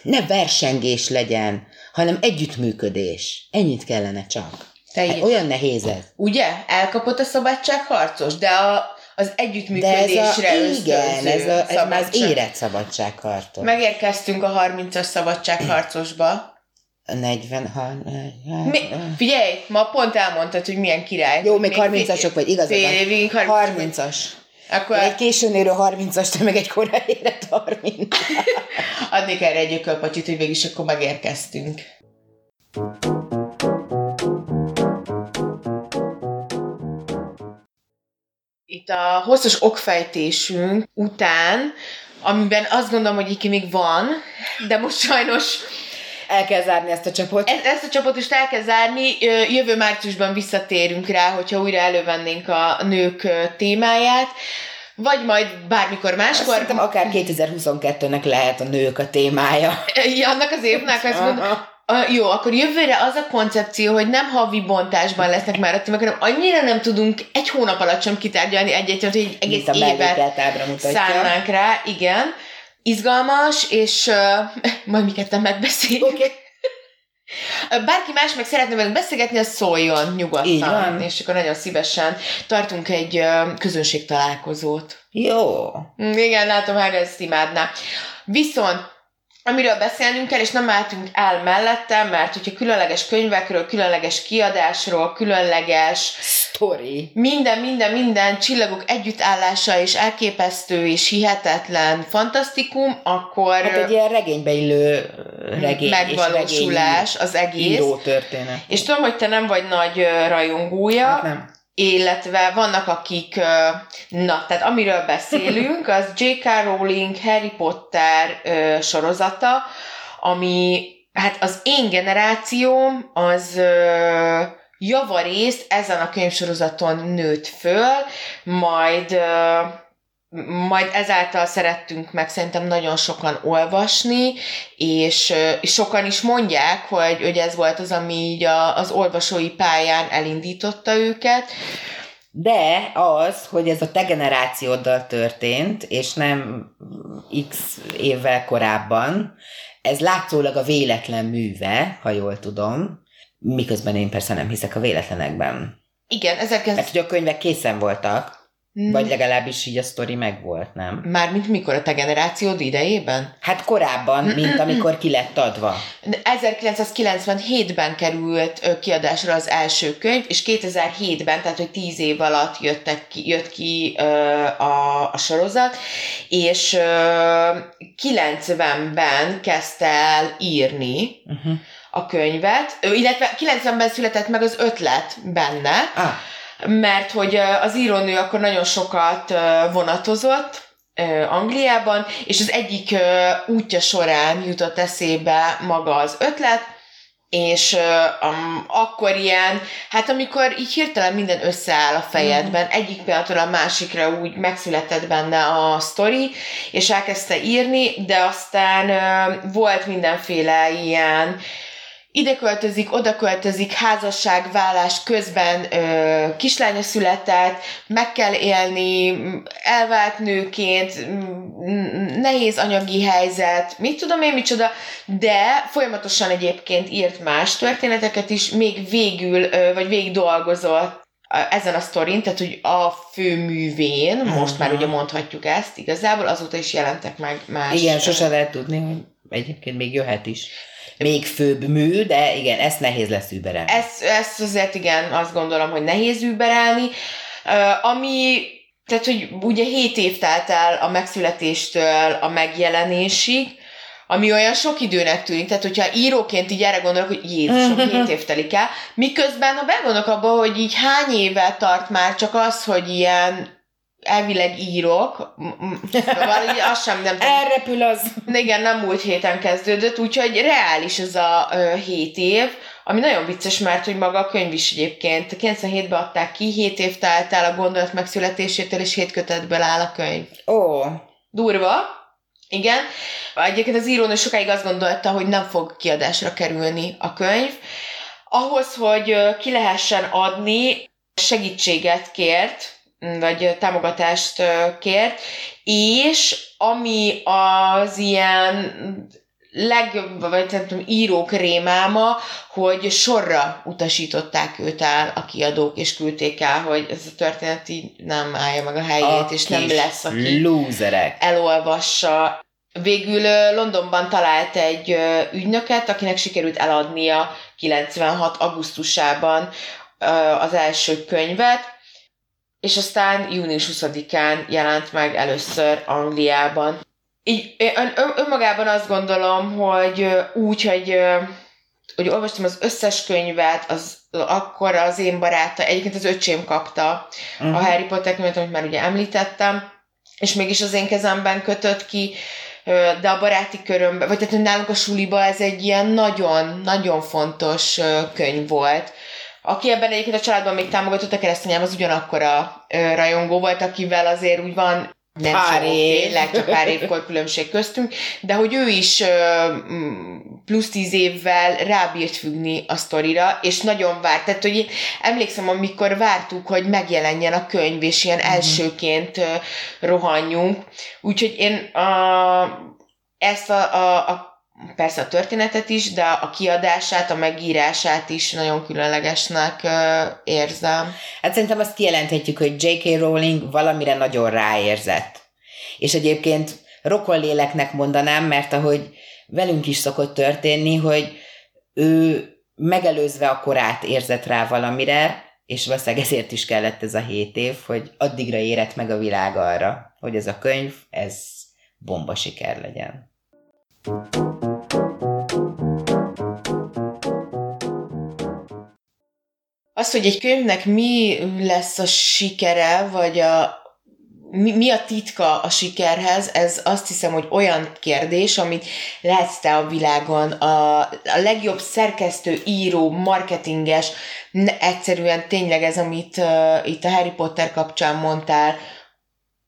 ne versengés legyen, hanem együttműködés. Ennyit kellene csak. Te is. olyan nehéz ez. Ugye? Elkapott a szabadságharcos, de a, az De ez együttműködésre a, igen, ez, a, ez már az szabadság. érett szabadságharcos. Megérkeztünk a 30-as szabadságharcosba. A 40, ha, Mi, figyelj, ma pont elmondtad, hogy milyen király. Jó, még 30-asok vagy, igazad Fél évig 30 30-as. Akkor Egy későn érő 30-as, te meg egy korai érett 30. adnék erre egy ökölpacsit, hogy végig is akkor megérkeztünk. Itt a hosszas okfejtésünk után, amiben azt gondolom, hogy iki még van, de most sajnos El kell zárni ezt a csapot. E- ezt a csapatot is el kell zárni, jövő márciusban visszatérünk rá, hogyha újra elővennénk a nők témáját, vagy majd bármikor máskor. Szerintem akár 2022-nek lehet a nők a témája. Ja, annak az évnek azt mondom, Aha. A, jó, akkor jövőre az a koncepció, hogy nem havi bontásban lesznek már a témák, hanem annyira nem tudunk egy hónap alatt sem kitárgyalni egy-egyet, hogy egy egész évet szánnánk rá, igen. Izgalmas, és uh, majd mi ketten megbeszéljük. Oké. Ö, Bárki más meg szeretne velünk beszélgetni, az szóljon nyugodtan. Van. És akkor nagyon szívesen tartunk egy ö, közönségtalálkozót. Jó. Mm, Igen, látom, hogy ezt imádná. Viszont amiről beszélnünk kell, és nem álltunk el mellette, mert hogyha különleges könyvekről, különleges kiadásról, különleges Story. minden, minden, minden csillagok együttállása és elképesztő és hihetetlen fantasztikum, akkor Hát egy ilyen regénybe illő regény megvalósulás az és egész. regény író történet. És tudom, hogy te nem vagy nagy rajongója, Hát nem. Illetve vannak akik, na, tehát amiről beszélünk, az J.K. Rowling Harry Potter sorozata, ami, hát az én generációm, az javarészt ezen a könyvsorozaton nőtt föl, majd majd ezáltal szerettünk meg szerintem nagyon sokan olvasni, és, és sokan is mondják, hogy, hogy ez volt az, ami így a, az olvasói pályán elindította őket. De az, hogy ez a te generációddal történt, és nem x évvel korábban, ez látszólag a véletlen műve, ha jól tudom, miközben én persze nem hiszek a véletlenekben. Igen, ezek Mert hogy a könyvek készen voltak, vagy legalábbis így a sztori megvolt, nem? Mármint mikor a te generációd idejében? Hát korábban, mint amikor ki lett adva. 1997-ben került kiadásra az első könyv, és 2007-ben, tehát hogy 10 év alatt jöttek ki, jött ki ö, a, a sorozat, és ö, 90-ben kezdte el írni Uh-huh. a könyvet, illetve 90-ben született meg az ötlet benne, Ah, mert hogy az írónő akkor nagyon sokat vonatozott Angliában, és az egyik útja során jutott eszébe maga az ötlet, és um, akkor ilyen, hát amikor így hirtelen minden összeáll a fejedben, egyik pillanatról a másikra úgy megszületett benne a sztori, és elkezdte írni, de aztán ö, volt mindenféle ilyen ide költözik, oda költözik, házasság, vállás közben ö, kislánya született, meg kell élni, elvált nőként, nehéz anyagi helyzet, mit tudom én micsoda, de folyamatosan egyébként írt más történeteket is, még végül, ö, vagy végig dolgozott ezen a sztorin, tehát hogy a főművén, most már ugye mondhatjuk ezt igazából, azóta is jelentek meg más. igen, sose lehet tudni, hogy egyébként még jöhet is. Még főbb mű, de igen, ezt nehéz lesz überelni. Ezt, ezt azért igen, azt gondolom, hogy nehéz überelni. Ö, ami, tehát, hogy ugye 7 év telt el a megszületéstől a megjelenésig, ami olyan sok időnek tűnik, tehát hogyha íróként így erre gondolok, hogy Jézusom, 7 év telik el, miközben ha begondolok abba, hogy így hány éve tart már csak az, hogy ilyen elvileg írok, m- valahogy azt sem nem tudom, Elrepül az. igen, nem múlt héten kezdődött, úgyhogy reális ez a ö, 7 év, ami nagyon vicces, mert hogy maga a könyv is egyébként 97-ben adták ki, 7 év telt el a gondolat megszületésétől, és 7 kötetből áll a könyv. Ó, Durva, Igen. Egyébként az író sokáig azt gondolta, hogy nem fog kiadásra kerülni a könyv. Ahhoz, hogy ki lehessen adni, segítséget kért, vagy támogatást kért, és ami az ilyen leg, vagy nem tudom, írók rémáma, hogy sorra utasították őt el a kiadók, és küldték el, hogy ez a történet így nem állja meg a helyét, a és nem lesz, aki lúzerek. elolvassa. Végül Londonban talált egy ügynöket, akinek sikerült eladnia 96. augusztusában az első könyvet, és aztán június 20-án jelent meg először Angliában. Így ön, önmagában azt gondolom, hogy úgy, hogy, hogy olvastam az összes könyvet, az akkor az én baráta, egyébként az öcsém kapta uh-huh. a mhm. Harry Potter könyvet, amit már ugye említettem, és mégis az én kezemben kötött ki, de a baráti körömben, vagy tehát nálunk a suliba ez egy ilyen nagyon-nagyon fontos könyv volt aki ebben egyébként a családban még támogatott a keresztanyám, az ugyanakkor a rajongó volt, akivel azért úgy van nem pár év. Tényleg, csak pár évkor különbség köztünk, de hogy ő is plusz tíz évvel rábírt függni a sztorira, és nagyon várt. Tehát, hogy én emlékszem, amikor vártuk, hogy megjelenjen a könyv, és ilyen mm-hmm. elsőként rohanjunk. Úgyhogy én a, ezt a, a, a persze a történetet is, de a kiadását, a megírását is nagyon különlegesnek érzem. Hát szerintem azt kijelenthetjük, hogy J.K. Rowling valamire nagyon ráérzett. És egyébként rokonléleknek mondanám, mert ahogy velünk is szokott történni, hogy ő megelőzve a korát érzett rá valamire, és valószínűleg ezért is kellett ez a hét év, hogy addigra érett meg a világ arra, hogy ez a könyv, ez bomba siker legyen. thank you az, hogy egy könyvnek mi lesz a sikere, vagy a, mi, mi a titka a sikerhez, ez azt hiszem, hogy olyan kérdés, amit lehetsz te a világon, a, a legjobb szerkesztő, író, marketinges, egyszerűen tényleg ez, amit uh, itt a Harry Potter kapcsán mondtál,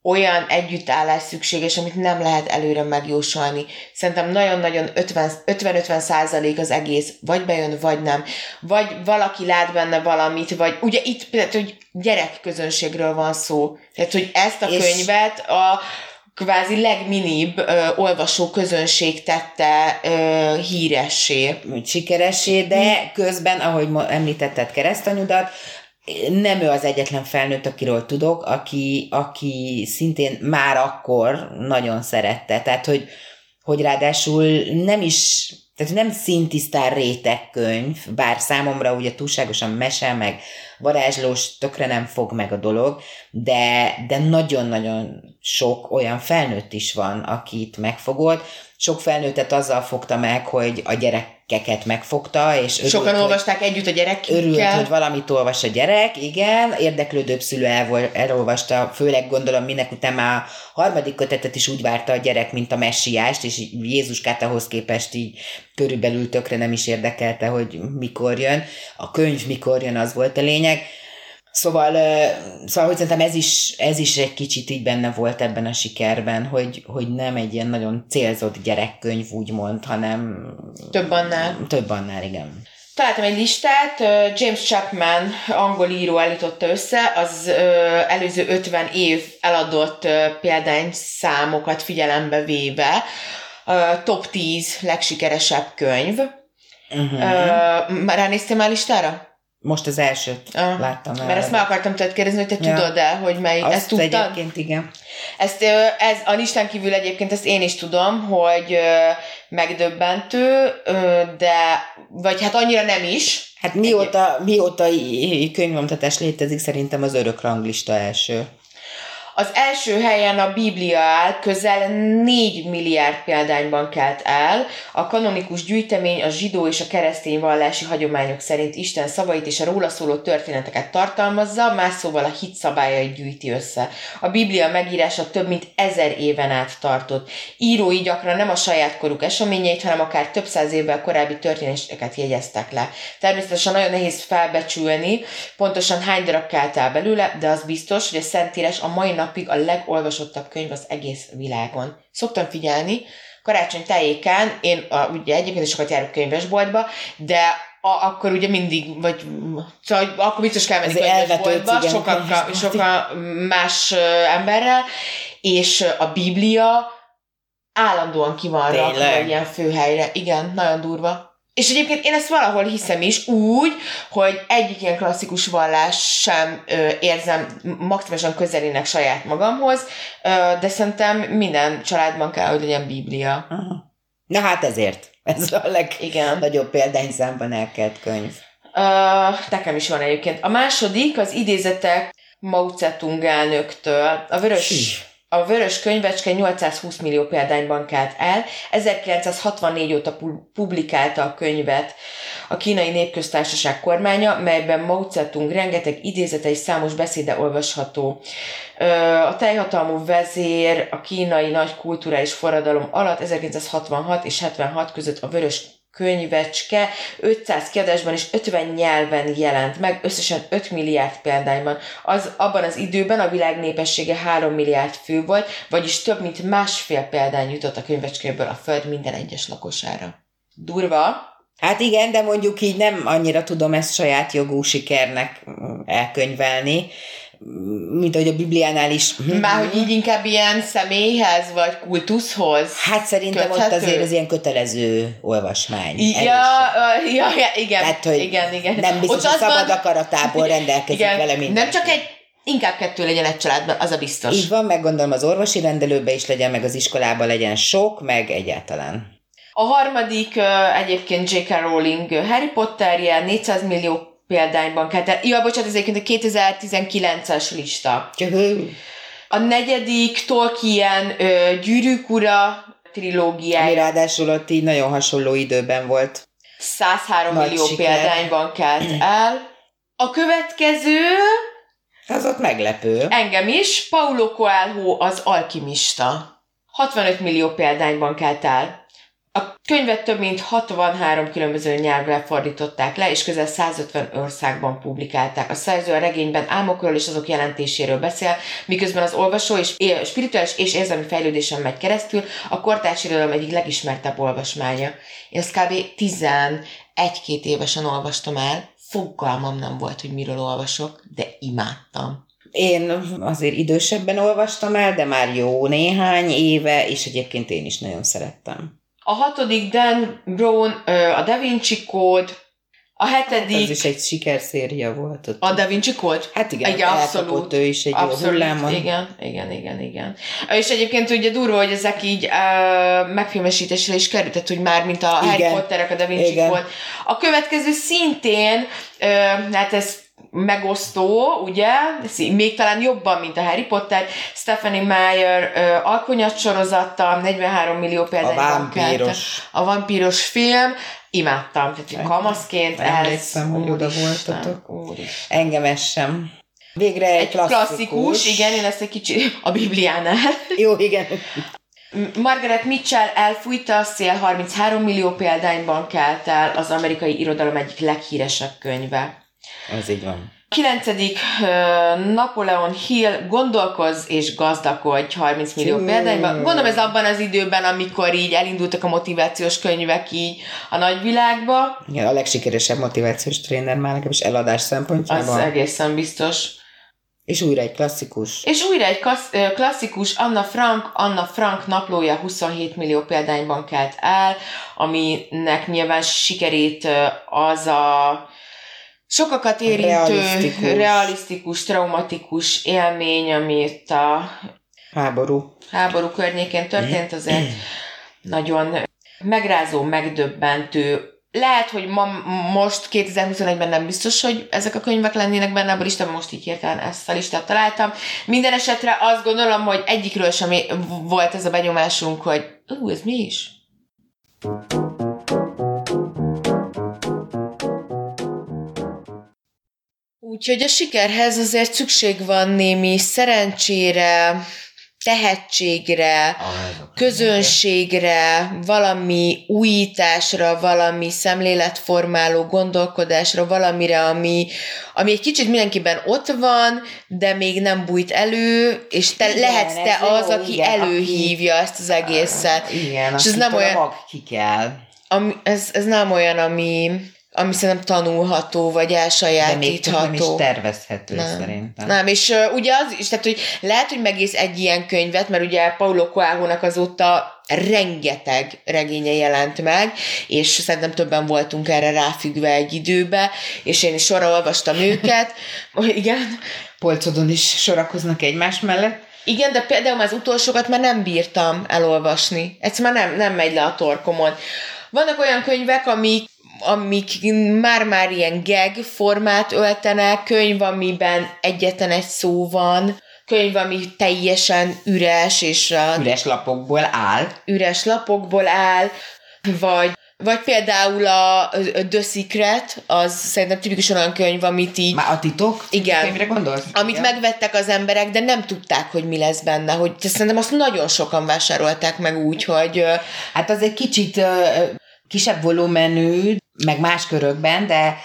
olyan együttállás szükséges, amit nem lehet előre megjósolni. Szerintem nagyon-nagyon 50-50 százalék az egész, vagy bejön, vagy nem. Vagy valaki lát benne valamit, vagy ugye itt például, hogy gyerekközönségről van szó. Tehát, hogy ezt a És... könyvet a kvázi legminibb ö, olvasó közönség tette ö, híressé. Sikeressé, de közben, ahogy említetted keresztanyudat, nem ő az egyetlen felnőtt, akiről tudok, aki, aki szintén már akkor nagyon szerette. Tehát, hogy, hogy ráadásul nem is, tehát nem szintisztán rétegkönyv, bár számomra ugye túlságosan mese, meg varázslós, tökre nem fog meg a dolog, de, de nagyon-nagyon sok olyan felnőtt is van, akit megfogott. Sok felnőttet azzal fogta meg, hogy a gyerek gyerekeket megfogta, és örült, Sokan olvasták hogy, együtt a gyerekekkel. Örült, hogy valamit olvas a gyerek, igen, érdeklődőbb szülő el, elolvasta, főleg gondolom minek után már a harmadik kötetet is úgy várta a gyerek, mint a messiást, és Jézuskát ahhoz képest így körülbelül tökre nem is érdekelte, hogy mikor jön. A könyv mikor jön, az volt a lényeg. Szóval, szóval hogy szerintem ez is, ez is egy kicsit így benne volt ebben a sikerben, hogy, hogy nem egy ilyen nagyon célzott gyerekkönyv úgymond, hanem... Több annál. Több annál, igen. Találtam egy listát, James Chapman, angol író állította össze, az előző 50 év eladott példányszámokat figyelembe véve, top 10 legsikeresebb könyv. Uh-huh. Ránéztél már listára? Most az elsőt ah, láttam el. Mert ezt meg akartam tőled kérdezni, hogy te ja. tudod el, hogy mely, Azt ezt tudtad? egyébként igen. Ezt, ez, a listán kívül egyébként ezt én is tudom, hogy megdöbbentő, de, vagy hát annyira nem is. Hát mióta, mióta könyvomtatás létezik, szerintem az örök ranglista első. Az első helyen a Biblia áll, közel 4 milliárd példányban kelt el. A kanonikus gyűjtemény a zsidó és a keresztény vallási hagyományok szerint Isten szavait és a róla szóló történeteket tartalmazza, más szóval a hit szabályait gyűjti össze. A Biblia megírása több mint ezer éven át tartott. Írói gyakran nem a saját koruk eseményeit, hanem akár több száz évvel korábbi történeteket jegyeztek le. Természetesen nagyon nehéz felbecsülni, pontosan hány darab kelt el belőle, de az biztos, hogy a Szentírás a mai napig a legolvasottabb könyv az egész világon. Szoktam figyelni, karácsony tájékán, én a, ugye egyébként is sokat járok könyvesboltba, de a, akkor ugye mindig, vagy szóval akkor biztos kell menni könyvesboltba, sokkal, sokkal más emberrel, és a Biblia állandóan ki van rakva ilyen főhelyre. Igen, nagyon durva. És egyébként én ezt valahol hiszem is úgy, hogy egyik ilyen klasszikus vallás sem ö, érzem maximálisan közelének saját magamhoz, ö, de szerintem minden családban kell, hogy legyen Biblia. Aha. Na hát ezért. Ez a legnagyobb példányszámban elkelt könyv. Ö, nekem is van egyébként. A második az idézetek Mao Zedong elnöktől. A vörös... Hű a Vörös Könyvecske 820 millió példányban kelt el, 1964 óta publikálta a könyvet a kínai népköztársaság kormánya, melyben Mao Zedong rengeteg idézete és számos beszéde olvasható. A teljhatalmú vezér a kínai nagy kulturális forradalom alatt 1966 és 76 között a Vörös könyvecske 500 kiadásban és 50 nyelven jelent meg, összesen 5 milliárd példányban. Az abban az időben a világ népessége 3 milliárd fő volt, vagyis több mint másfél példány jutott a könyvecskéből a föld minden egyes lakosára. Durva, Hát igen, de mondjuk így nem annyira tudom ezt saját jogú sikernek elkönyvelni, mint ahogy a Bibliánál is. Már hogy így inkább ilyen személyhez, vagy kultuszhoz Hát szerintem köthető? ott azért az ilyen kötelező olvasmány. Ja, ja, ja, igen, Tehát, hogy igen, igen. Nem biztos, hogy szabad van... akaratából rendelkezik igen, vele minden. Nem csak egy Inkább kettő legyen egy családban, az a biztos. Így van, meg gondolom az orvosi rendelőbe is legyen, meg az iskolában legyen sok, meg egyáltalán. A harmadik egyébként J.K. Rowling Harry Potterje, 400 millió példányban kell. Tehát, ja, bocsánat, ez egyébként a 2019-es lista. A negyedik Tolkien ö, Gyűrűk ura trilógiája. Ami ráadásul ott így nagyon hasonló időben volt. 103 Nagy millió siker. példányban kelt el. A következő... Az ott meglepő. Engem is. Paulo Coelho az alkimista. 65 millió példányban kelt el. A könyvet több mint 63 különböző nyelvre fordították le, és közel 150 országban publikálták. A szerző a regényben álmokról és azok jelentéséről beszél, miközben az olvasó és spirituális és érzelmi fejlődésen megy keresztül, a kortárs irodalom egyik legismertebb olvasmánya. Én ezt kb. 11-2 évesen olvastam el, fogalmam nem volt, hogy miről olvasok, de imádtam. Én azért idősebben olvastam el, de már jó néhány éve, és egyébként én is nagyon szerettem. A hatodik Dan Brown, a Da Vinci Code, a hetedik... Hát az is egy sikerszéria volt. Ott. A Da Vinci Code? Hát igen, igen abszolút. ő is egy abszolút, jó hullámon. Igen, igen, igen, igen. És egyébként ugye durva, hogy ezek így uh, megfilmesítésre is kerültek, hogy már mint a igen. Harry Potterek, a Da Vinci igen. Code. A következő szintén, uh, hát ez megosztó, ugye, még talán jobban, mint a Harry Potter, Stephanie Meyer uh, alkonyat sorozata, 43 millió példányban A vámpíros. A vampíros film, imádtam, tehát kamaszként. Emlékszem, hogy oda voltatok. Engem ez sem. Végre egy, egy klasszikus. klasszikus. Igen, én ezt egy kicsi a Bibliánál. Jó, igen. Margaret Mitchell elfújta a szél 33 millió példányban kelt el az amerikai irodalom egyik leghíresebb könyve. Ez így van. Kilencedik Napoleon Hill gondolkoz és gazdagodj 30 millió példányban. Gondolom ez abban az időben, amikor így elindultak a motivációs könyvek így a nagyvilágba. Igen, a legsikeresebb motivációs tréner már nekem is eladás szempontjából. Az egészen biztos. És újra egy klasszikus. És újra egy klasszikus, Anna Frank, Anna Frank naplója 27 millió példányban kelt el, aminek nyilván sikerét az a sokakat érintő, realisztikus. realisztikus, traumatikus élmény, amit a háború, háború környékén történt, azért nagyon megrázó, megdöbbentő, lehet, hogy ma, most 2021-ben nem biztos, hogy ezek a könyvek lennének benne a listában, most így hirtelen ezt a listát találtam. Minden esetre azt gondolom, hogy egyikről sem volt ez a benyomásunk, hogy ú, ez mi is? Úgyhogy a sikerhez azért szükség van némi szerencsére, tehetségre, közönségre, valami újításra, valami szemléletformáló gondolkodásra, valamire, ami, ami egy kicsit mindenkiben ott van, de még nem bújt elő, és te igen, lehetsz te az, jó, aki igen, előhívja aki, ezt az egészet. Igen, és ez nem olyan... ki kell. Ami, ez, ez nem olyan, ami ami szerintem tanulható, vagy elsajátítható. De még nem is tervezhető nem. szerintem. Nem, és uh, ugye az is, tehát hogy lehet, hogy megész egy ilyen könyvet, mert ugye Paulo Coelho-nak azóta rengeteg regénye jelent meg, és szerintem többen voltunk erre ráfüggve egy időbe, és én is sorra olvastam őket. Igen. Polcodon is sorakoznak egymás mellett. Igen, de például az utolsókat már nem bírtam elolvasni. Egyszerűen már nem, nem megy le a torkomon. Vannak olyan könyvek, amik amik már-már ilyen gag formát öltenek, könyv, amiben egyetlen egy szó van, könyv, ami teljesen üres, és a... Üres lapokból áll. Üres lapokból áll, vagy vagy például a The Secret, az szerintem tipikusan olyan könyv, amit így... Már a titok? Igen. Könyvre gondolsz? Amit igen. megvettek az emberek, de nem tudták, hogy mi lesz benne. Hogy szerintem azt nagyon sokan vásárolták meg úgy, hogy... Hát az egy kicsit kisebb volumenű, meg más körökben, de,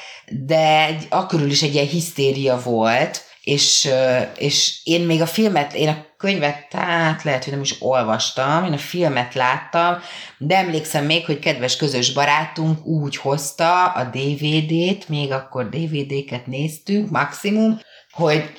de egy, akkor is egy ilyen hisztéria volt, és, és én még a filmet, én a könyvet, tehát lehet, hogy nem is olvastam, én a filmet láttam, de emlékszem még, hogy kedves közös barátunk úgy hozta a DVD-t, még akkor DVD-ket néztünk, maximum, hogy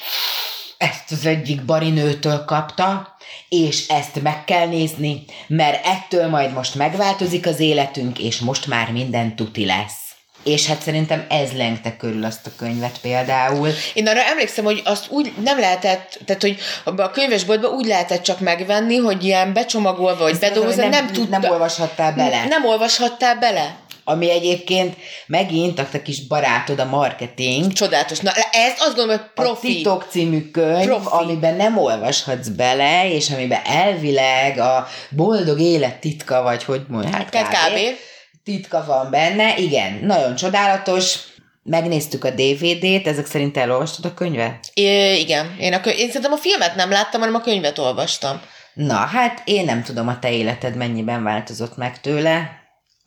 ezt az egyik barinőtől kapta, és ezt meg kell nézni, mert ettől majd most megváltozik az életünk, és most már minden tuti lesz. És hát szerintem ez lengte körül azt a könyvet például. Én arra emlékszem, hogy azt úgy nem lehetett, tehát hogy a könyvesboltban úgy lehetett csak megvenni, hogy ilyen becsomagolva, vagy bedolgozva, nem, nem tudta. Nem olvashattál bele. Nem, nem olvashattál bele ami egyébként megint a kis barátod a marketing. Csodálatos. Na, ez azt gondolom, hogy profi. A Titok című könyv, profi. amiben nem olvashatsz bele, és amiben elvileg a boldog élet titka, vagy hogy mondják, hát kb. kb. Titka van benne, igen, nagyon csodálatos, Megnéztük a DVD-t, ezek szerint elolvastad a könyvet? É, igen, én, a könyv, én szerintem a filmet nem láttam, hanem a könyvet olvastam. Na, hát én nem tudom, a te életed mennyiben változott meg tőle.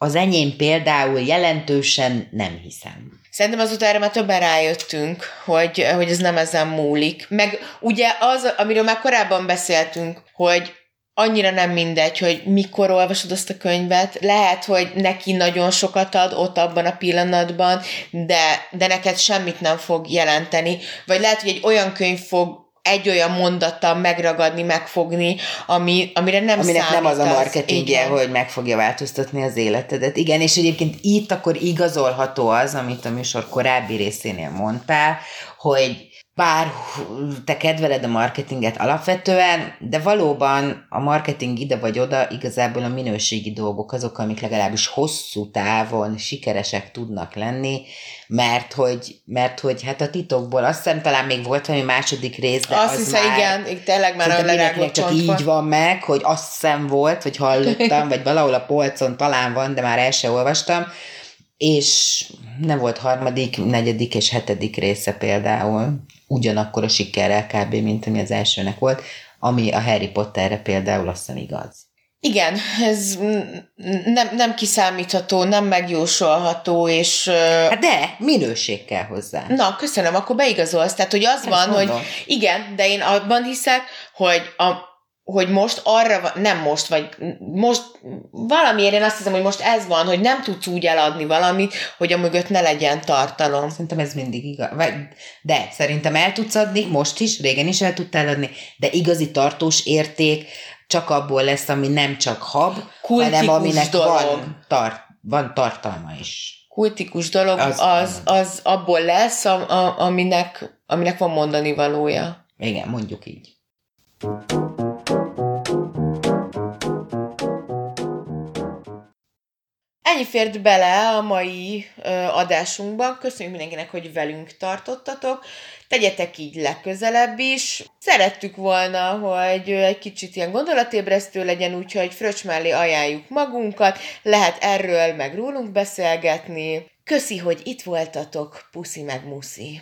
Az enyém például jelentősen nem hiszem. Szerintem azután erre már többen rájöttünk, hogy, hogy ez nem ezen múlik. Meg ugye az, amiről már korábban beszéltünk, hogy annyira nem mindegy, hogy mikor olvasod azt a könyvet. Lehet, hogy neki nagyon sokat ad ott abban a pillanatban, de, de neked semmit nem fog jelenteni. Vagy lehet, hogy egy olyan könyv fog egy olyan mondattal megragadni, megfogni, ami, amire nem Aminek nem az a marketingje, hogy meg fogja változtatni az életedet. Igen, és egyébként itt akkor igazolható az, amit a műsor korábbi részénél mondtál, hogy bár te kedveled a marketinget alapvetően, de valóban a marketing ide vagy oda igazából a minőségi dolgok azok, amik legalábbis hosszú távon sikeresek tudnak lenni, mert hogy, mert hogy hát a titokból azt hiszem talán még volt valami második rész, de azt az hiszem, már, igen, tényleg már a lerágott csak így van meg, hogy azt hiszem volt, vagy hallottam, vagy valahol a polcon talán van, de már el se olvastam, és nem volt harmadik, negyedik és hetedik része például ugyanakkor a sikerrel kb. mint ami az elsőnek volt, ami a Harry Potterre például azt hiszem igaz. Igen, ez nem, nem kiszámítható, nem megjósolható, és... Hát de, minőség kell hozzá. Na, köszönöm, akkor beigazolsz. Tehát, hogy az Ezt van, mondom. hogy igen, de én abban hiszek, hogy a, hogy most arra nem most, vagy most valamiért én azt hiszem, hogy most ez van, hogy nem tudsz úgy eladni valamit, hogy a mögött ne legyen tartalom. Szerintem ez mindig igaz. De szerintem el tudsz adni, most is, régen is el tudtál adni, de igazi tartós érték csak abból lesz, ami nem csak hab, Kultikus hanem aminek dolog. van, tart, van tartalma is. Kultikus dolog az, az, az abból lesz, a, a, aminek, aminek van mondani valója. Igen, mondjuk így. Ennyi fért bele a mai ö, adásunkban. Köszönjük mindenkinek, hogy velünk tartottatok. Tegyetek így legközelebb is. Szerettük volna, hogy egy kicsit ilyen gondolatébresztő legyen, úgyhogy fröccs mellé ajánljuk magunkat. Lehet erről meg rólunk beszélgetni. Köszi, hogy itt voltatok. Puszi meg muszi.